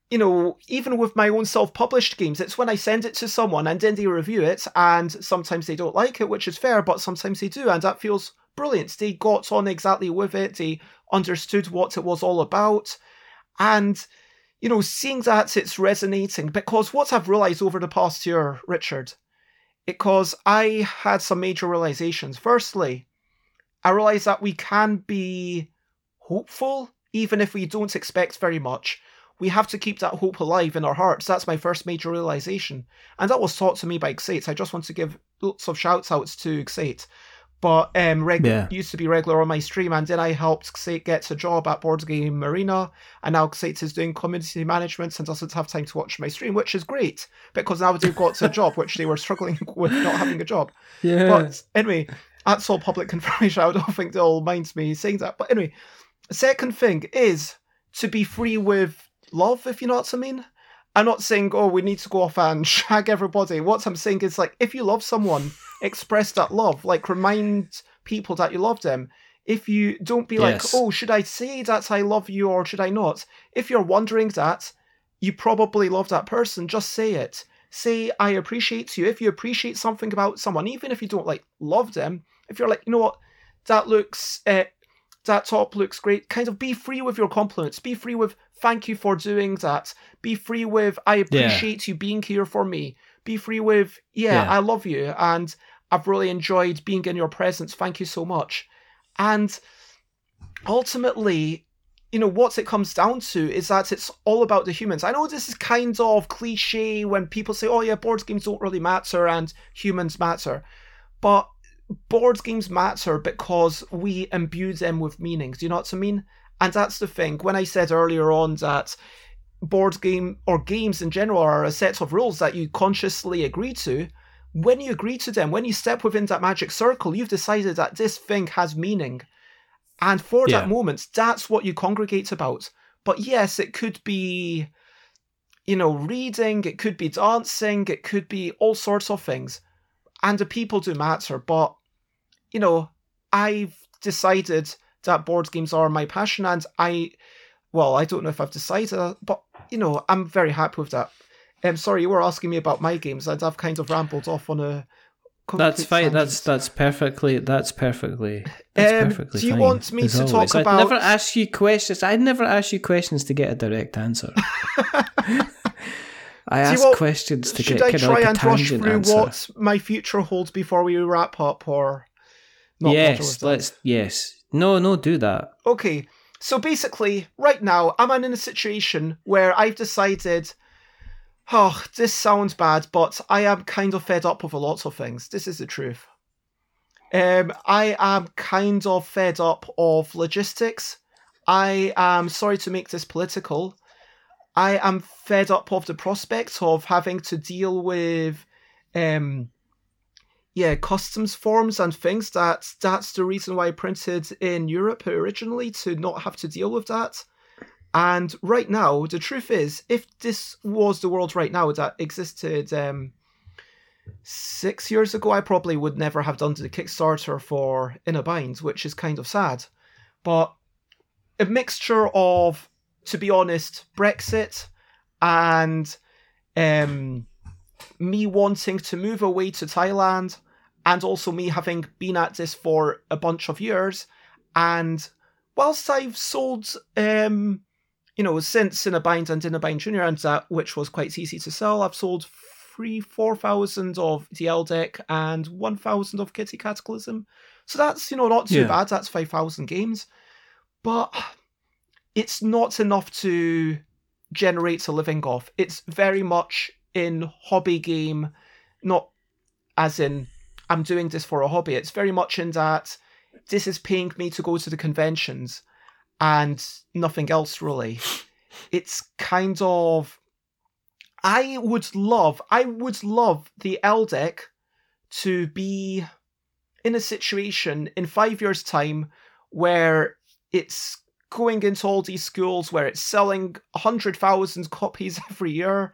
you know even with my own self-published games it's when i send it to someone and then they review it and sometimes they don't like it which is fair but sometimes they do and that feels brilliant. They got on exactly with it. They understood what it was all about. And you know, seeing that it's resonating because what I've realized over the past year, Richard, because I had some major realizations. Firstly, I realized that we can be hopeful even if we don't expect very much. We have to keep that hope alive in our hearts. That's my first major realization. And that was taught to me by Xate. I just want to give lots of shouts outs to Xate. But um, reg- Yeah. used to be regular on my stream, and then I helped Xate get a job at Board Game Arena, and now Xate is doing community management and doesn't have time to watch my stream, which is great because now they've got a job, which they were struggling with not having a job. yeah. But anyway, that's all public information. I don't think they'll mind me saying that. But anyway, second thing is to be free with love, if you know what I mean. I'm not saying, oh, we need to go off and shag everybody. What I'm saying is, like, if you love someone, express that love. Like, remind people that you love them. If you don't be like, oh, should I say that I love you or should I not? If you're wondering that, you probably love that person. Just say it. Say, I appreciate you. If you appreciate something about someone, even if you don't like love them, if you're like, you know what, that looks, uh, that top looks great. Kind of be free with your compliments. Be free with thank you for doing that. Be free with I appreciate you being here for me. Be free with yeah, Yeah. I love you and I've really enjoyed being in your presence. Thank you so much. And ultimately, you know, what it comes down to is that it's all about the humans. I know this is kind of cliche when people say, oh, yeah, board games don't really matter and humans matter. But board games matter because we imbue them with meanings. Do you know what I mean? And that's the thing. When I said earlier on that board game or games in general are a set of rules that you consciously agree to, when you agree to them, when you step within that magic circle, you've decided that this thing has meaning. And for Yeah. that moment, that's what you congregate about. But yes, it could be, you know, reading, it could be dancing, it could be all sorts of things. And the people do matter. But, you know, I've decided that board games are my passion. And I, well, I don't know if I've decided, but, you know, I'm very happy with that. I'm sorry, you were asking me about my games, and I've kind of rambled off on a. That's fine. tangent. That's that's perfectly. That's perfectly. That's Um, perfectly do you fine, want me to talk about- I never ask you questions. I never ask you questions to get a direct answer. I ask want- questions to get I kind of try like a and rush tangent through answer. what my future holds before we wrap up, or not yes, let's. Yes, no, no, do that. Okay, so basically, right now, I'm in a situation where I've decided. Oh, this sounds bad, but I am kind of fed up with a lot of things. This is the truth. Um, I am kind of fed up of logistics. I am sorry to make this political. I am fed up of the prospect of having to deal with, um, yeah, customs forms and things. That that's the reason why I printed in Europe originally to not have to deal with that. And right now, the truth is, if this was the world right now that existed um, six years ago, I probably would never have done the Kickstarter for In a Bind, which is kind of sad. But a mixture of to be honest, Brexit and um, me wanting to move away to Thailand, and also me having been at this for a bunch of years. And whilst I've sold, um, you know, since Cinnabine and Cinnabine Junior, and that which was quite easy to sell, I've sold three, four thousand of the L deck and one thousand of Kitty Cataclysm. So that's you know not too Yeah. bad. That's five thousand games, but it's not enough to generate a living off. It's very much in hobby game, not as in I'm doing this for a hobby. It's very much in that this is paying me to go to the conventions and nothing else really. It's kind of I would love I would love the L deck to be in a situation in five years' time where it's going into all these schools where it's selling 100,000 copies every year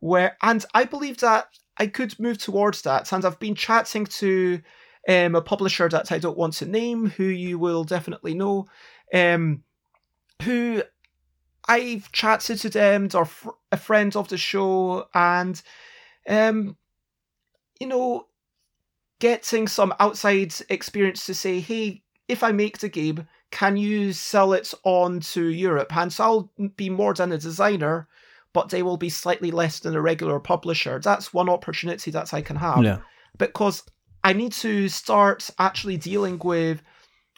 where and I believe that I could move towards that and I've been chatting to um, a publisher that I don't want to name who you will definitely know um, who I've chatted to them fr- a friend of the show and um, you know getting some outside experience to say hey if I make the game can you sell it on to Europe? And so I'll be more than a designer, but they will be slightly less than a regular publisher. That's one opportunity that I can have. Yeah. Because I need to start actually dealing with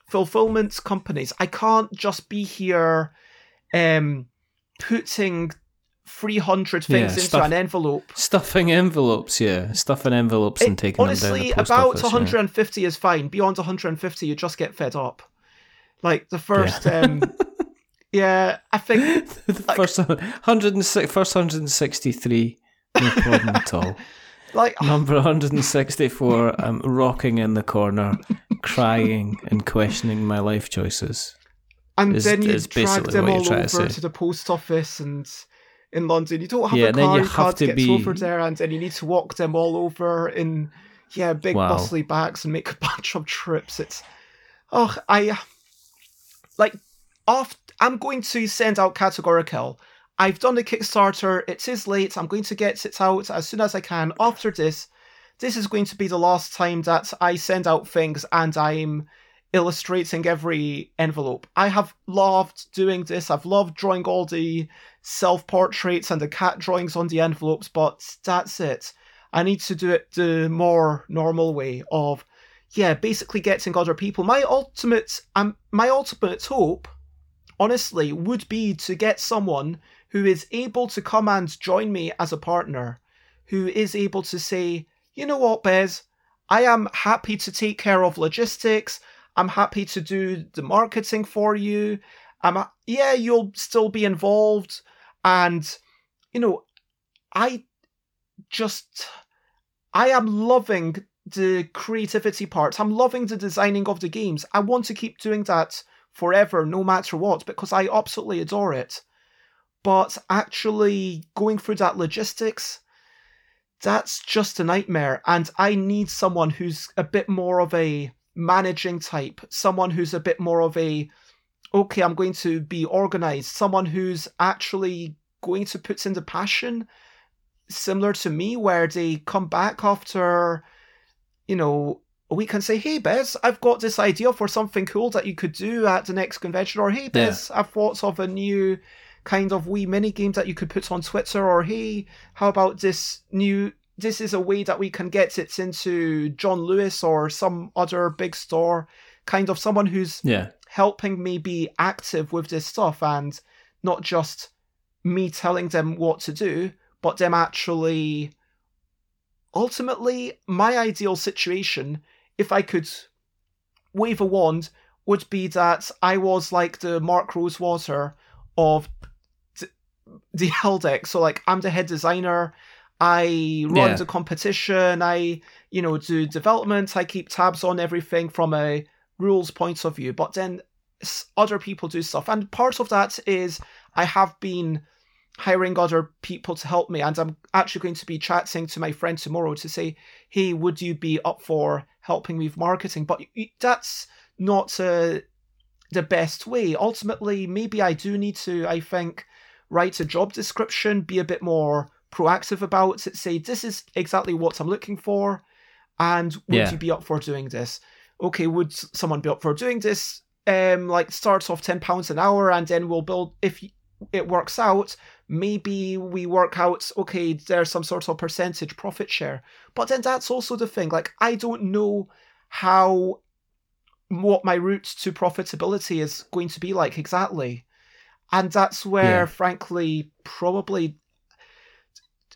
fulfillment companies. I can't just be here um putting 300 things Yeah, into stuff- an envelope. Stuffing envelopes, yeah. Stuffing envelopes and taking honestly, them down about office, yeah. 150 is fine. Beyond 150, you just get fed up. Like the first, um, yeah, I think the Like- first 106, first 163, no problem at all. like Number 164, I'm rocking in the corner, crying and questioning my life choices. and is- then you drag them all over to to, the post office and in London. You don't have Yeah, a and car, you have to get be- over there, and then you need to walk them all over in yeah big Wow. bustly bags and make a bunch of trips. It's oh I like off. I'm going to send out categorical. I've done the Kickstarter. It is late. I'm going to get it out as soon as I can. After this, this is going to be the last time that I send out things and I'm illustrating every envelope. I have loved doing this. I've loved drawing all the self portraits and the cat drawings on the envelopes, but that's it. I need to do it the more normal way of, yeah, basically getting other people. My ultimate, um, my ultimate hope, honestly, would be to get someone who is able to come and join me as a partner, who is able to say, you know what, Bez, I am happy to take care of logistics. I'm happy to do the marketing for you. I'm a- yeah, you'll still be involved, and you know, I just I am loving the creativity part. I'm loving the designing of the games. I want to keep doing that forever, no matter what, because I absolutely adore it. But actually going through that logistics, that's just a nightmare. And I need someone who's a bit more of a managing type, someone who's a bit more of a, okay, I'm going to be organized, someone who's actually going to put in the passion, similar to me, where they come back after, you know, a week and say, hey, Bez, I've got this idea for something cool that you could do at the next convention, or hey, Bez, I've thought of a new kind of wee mini game that you could put on Twitter, or hey, how about this new this is a way that we can get it into John Lewis or some other big store, kind of someone who's Yeah. helping me be active with this stuff and not just me telling them what to do, but them actually ultimately my ideal situation if I could wave a wand would be that I was like the Mark Rosewater of the L deck. So like I'm the head designer. I run Yeah. the competition. I, you know, do development. I keep tabs on everything from a rules point of view. But then other people do stuff, and part of that is I have been hiring other people to help me, and I'm actually going to be chatting to my friend tomorrow to say, "Hey, would you be up for helping me with marketing?" But that's not a the best way. Ultimately, maybe I do need to, I think, write a job description, be a bit more proactive about it, say, this is exactly what I'm looking for, and would Yeah. you be up for doing this? Okay, would someone be up for doing this? Um, like starts off ten pounds an hour, and then we'll build if it works out. Maybe we work out. Okay, there's some sort of percentage profit share, but then that's also the thing. Like I don't know how what my route to profitability is going to be like exactly. And that's where, Yeah. frankly, probably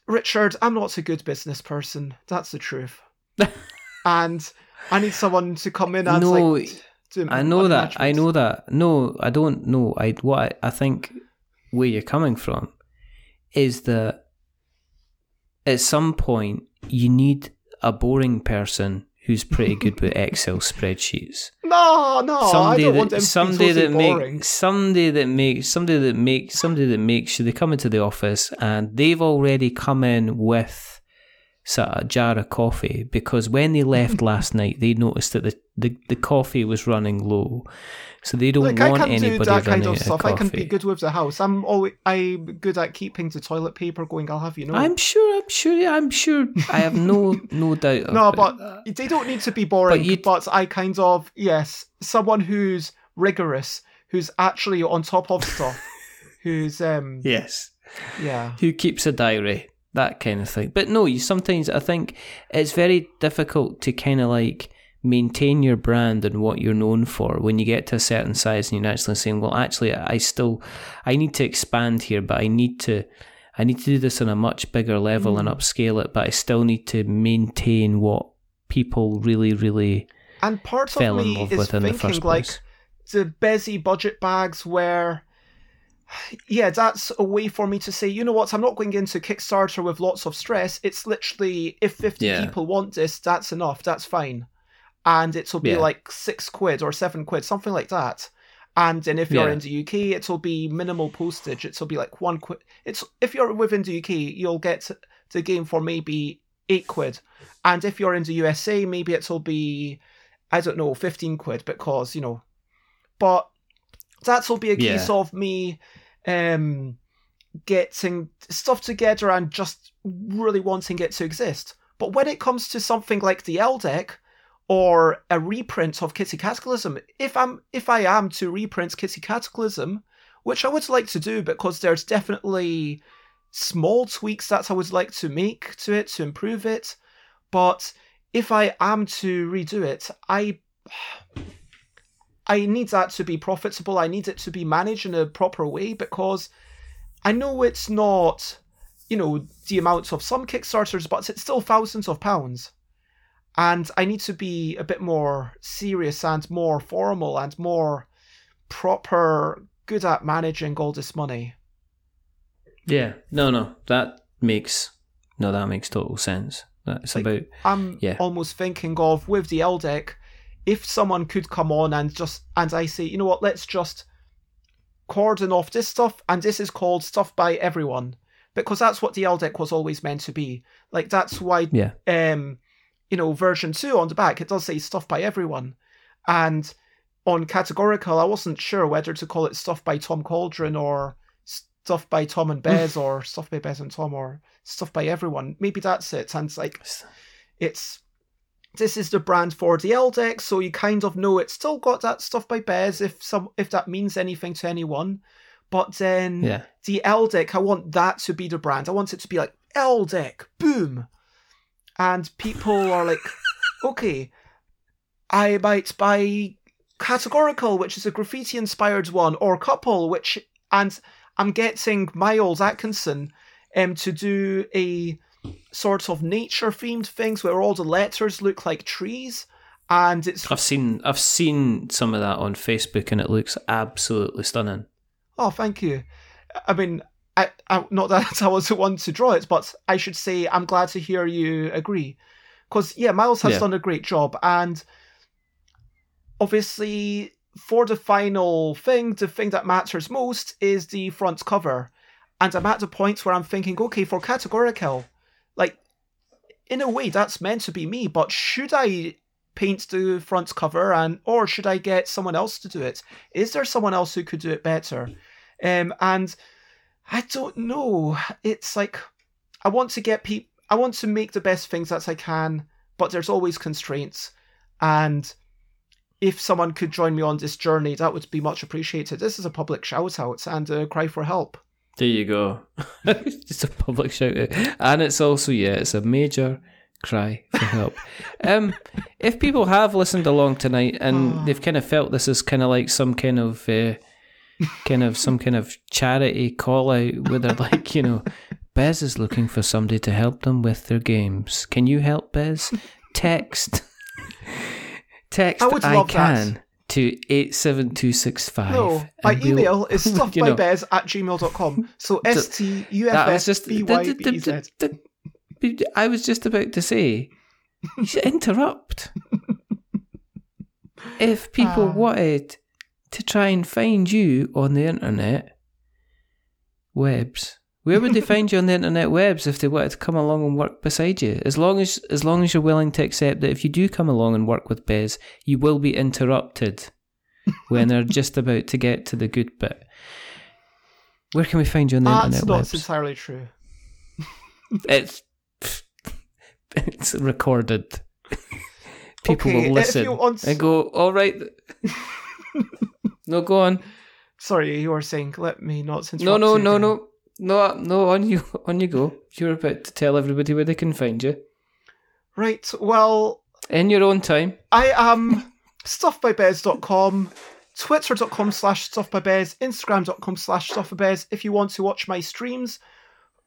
Richard, I'm not a good business person. That's the truth. and I need someone to come in and No, like I know that. I know that. No, I don't know. I what I, I think where you're coming from is that at some point you need a boring person who's pretty good with Excel spreadsheets. No, no, I don't want that them to be somebody that boring. makes somebody that makes somebody that makes somebody that makes sure they come into the office and they've already come in with sort of a jar of coffee because when they left last night they noticed that the, the, the coffee was running low so they don't I want can do anybody that running kind of stuff. I can be good with the house. I'm always I'm good at keeping the toilet paper going. I'll have you know. I'm sure I'm sure yeah, I'm sure I have no no doubt no, but they don't need to be boring. you- But, I kind of yes, someone who's rigorous, who's actually on top of stuff, who's um yes yeah. who keeps a diary, that kind of thing. But no, you sometimes I think it's very difficult to kind of like maintain your brand and what you're known for when you get to a certain size and you're actually saying, well, actually, I still I need to expand here, but I need to. I need to do this on a much bigger level and mm. upscale it, but I still need to maintain what people really, really And part fell of in me love is with in the thinking like the busy budget bags where yeah that's a way for me to say you know what? I'm not going into kickstarter with lots of stress. It's literally if 50 Yeah. people want this that's enough. That's fine. And it'll be Yeah. like six quid or seven quid something like that. And then if you're Yeah. in the uk it'll be minimal postage. It'll be like one quid. It's if you're within the uk you'll get the game for maybe eight quid. And if you're in the usa maybe it'll be i don't know 15 quid because you know. But that'll be a case of me um getting stuff together and just really wanting it to exist. But when it comes to something like the L deck or a reprint of Kitty Cataclysm, if I'm if I am to reprint Kitty Cataclysm, which I would like to do because there's definitely small tweaks that I would like to make to it to improve it, but if I am to redo it, I I need that to be profitable. I need it to be managed in a proper way because I know it's not, you know, the amounts of some Kickstarters, but it's still thousands of pounds. And I need to be a bit more serious and more formal and more proper, good at managing all this money. Yeah, no, no, that makes no, that makes total sense. That's Like, about I'm Yeah. almost thinking of with the L deck, if someone could come on and just and I say, you know what, let's just cordon off this stuff, and this is called stuff by everyone. Because that's what the deck was always meant to be. Like that's why yeah, um you know, version two on the back, it does say stuff by everyone. And on categorical, I wasn't sure whether to call it stuff by Tom Cauldron or stuff by Tom and Bez or stuff by Bez and Tom or stuff by everyone. Maybe that's it. And it's like it's this is the brand for the L deck, so you kind of know it's still got that stuff by Bez if some if that means anything to anyone. But then yeah, the L deck, I want that to be the brand. I want it to be like L deck, boom. And people are like, okay, I might buy Categorical, which is a graffiti inspired one, or Couple, which and I'm getting Miles Atkinson um to do a sort of nature themed things where all the letters look like trees. And it's I've seen I've seen some of that on Facebook and it looks absolutely stunning. Oh, thank you. I mean, I, I, not that I was the one to draw it, but I should say I'm glad to hear you agree. Because, yeah, Miles has Yeah. done a great job. And obviously, for the final thing, the thing that matters most is the front cover. And I'm at the point where I'm thinking, okay, for categorical, like, in a way, that's meant to be me, but should I paint the front cover and or should I get someone else to do it? Is there someone else who could do it better? Um, and I don't know. It's like I want to get people. I want to make the best things that I can, but there's always constraints. And if someone could join me on this journey, that would be much appreciated. This is a public shout out and a cry for help. There you go. it's a public shout out. And it's also, yeah, it's a major cry for help. um, if people have listened along tonight and they've kind of felt this is kind of like some kind of. Uh, kind of some kind of charity call out where they're like, you know, Bez is looking for somebody to help them with their games. Can you help Bez? Text. Text I would I can that. To 87265. No, my we'll- email is stuffbybez at gmail.com. So S T U F just B Y B E Z. I was just about to say you should interrupt. if people Ah. wanted to try and find you on the internet webs, where would they find you on the internet webs if they wanted to come along and work beside you? As long as as long as you're willing to accept that if you do come along and work with Bez, you will be interrupted when they're just about to get to the good bit. Where can we find you on the That's internet That's not webs? entirely true. It's it's recorded. People Okay, will listen want- and go, "All right." no, go on. Sorry, you were saying, let me not No, no, no, no, no, no. On you, on you go. You're about to tell everybody where they can find you Right, well, in your own time. I am stuffbybez.com, twitter.com slash stuffbybez, instagram.com slash stuffbybez. If you want to watch my streams,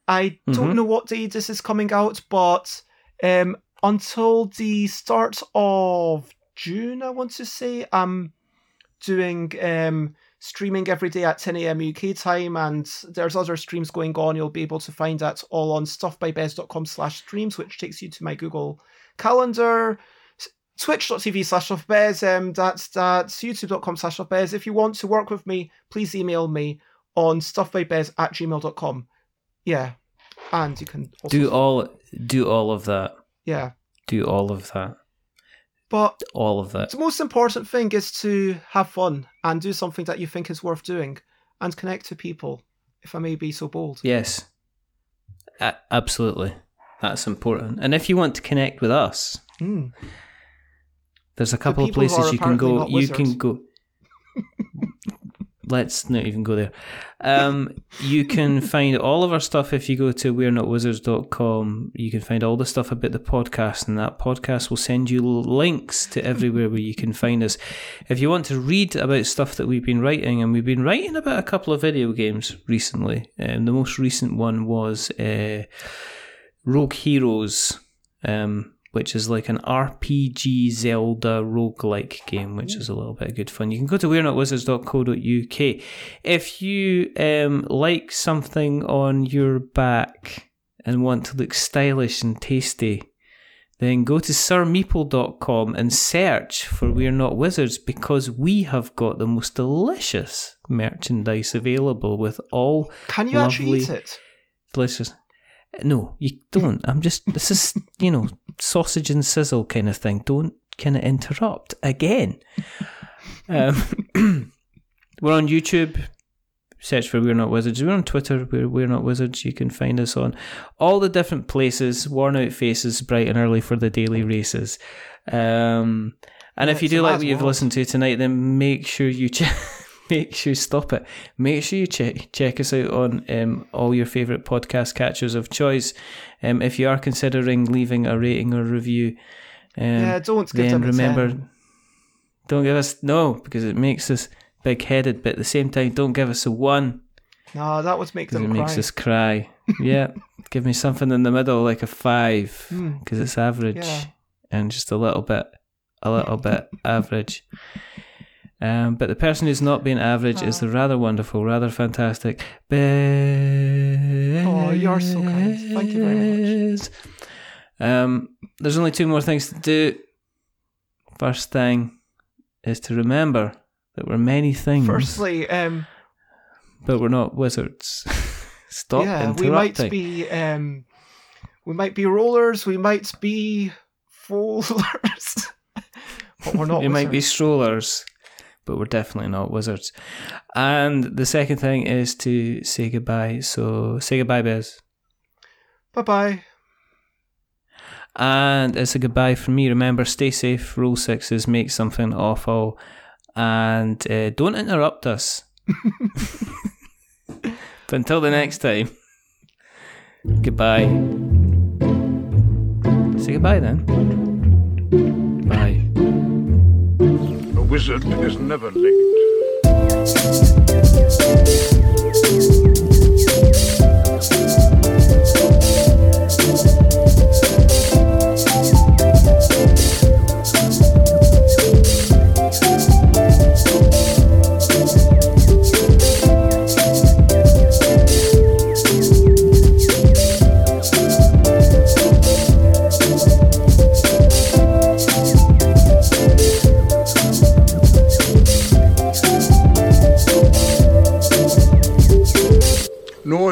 I don't Mhm. know what day this is coming out, but um, until the start of June, I want to say, I'm doing um, streaming every day at 10 a.m. UK time, and there's other streams going on. You'll be able to find that all on stuffbybez.com slash streams, which takes you to my Google Calendar twitch.tv slash offbez, um, that's that's youtube.com slash offbez. If you want to work with me, please email me on stuffbybez at gmail.com. Yeah. And you can also Do all, do all of that. Yeah. Do all of that. But All of that. the most important thing is to have fun and do something that you think is worth doing and connect to people, if I may be so bold. Yes. A- absolutely. That's important. And if you want to connect with us, Mm. There's a couple of places you can go. You can go. Let's not even go there. Um, you can find all of our stuff if you go to we're not wizards.com. You can find all the stuff about the podcast, and that podcast will send you links to everywhere where you can find us. If you want to read about stuff that we've been writing, and we've been writing about a couple of video games recently, um, the most recent one was uh, Rogue Heroes. Um, which is like an RPG Zelda roguelike game, which is a little bit of good fun. You can go to we're-not-wizards.co.uk. If you um, like something on your back and want to look stylish and tasty, then go to sirmeeple.com and search for We're Not Wizards because we have got the most delicious merchandise available with all Can you actually eat it? delicious. No, you don't. I'm just. This is you know sausage and sizzle kind of thing. Don't kind of interrupt again. Um, we're on YouTube. Search for We're Not Wizards. We're on Twitter. We're We're Not Wizards. You can find us on all the different places. Worn out faces, bright and early for the daily races. Um, and Yeah, if you do like what you've world. listened to tonight, then make sure you check. Make sure you stop it. Make sure you check check us out on um, all your favorite podcast catchers of choice. Um, if you are considering leaving a rating or review, um, yeah, don't then them remember, 10. don't give us no because it makes us big headed. But at the same time, don't give us a one No, that would make because it them makes us cry. yeah, give me something in the middle like a five Hmm. because it's average Yeah. and just a little bit, a little bit average. Um, but the person who's not being average is the rather wonderful, rather fantastic. Bez. Oh, you're so kind. Thank you very much. Um, there's only two more things to do. First thing is to remember that we're many things, Firstly, um, but we're not wizards. Stop yeah, interrupting. we might be um, we might be rollers, we might be folders. But we're not. we might be strollers, but we're definitely not wizards. And the second thing is to say goodbye. So say goodbye, Bez. Bye bye. And it's a goodbye from me. Remember, stay safe. Rule six is make something awful, and uh, don't interrupt us. but until the next time, goodbye. Say goodbye then. Wizard is never late.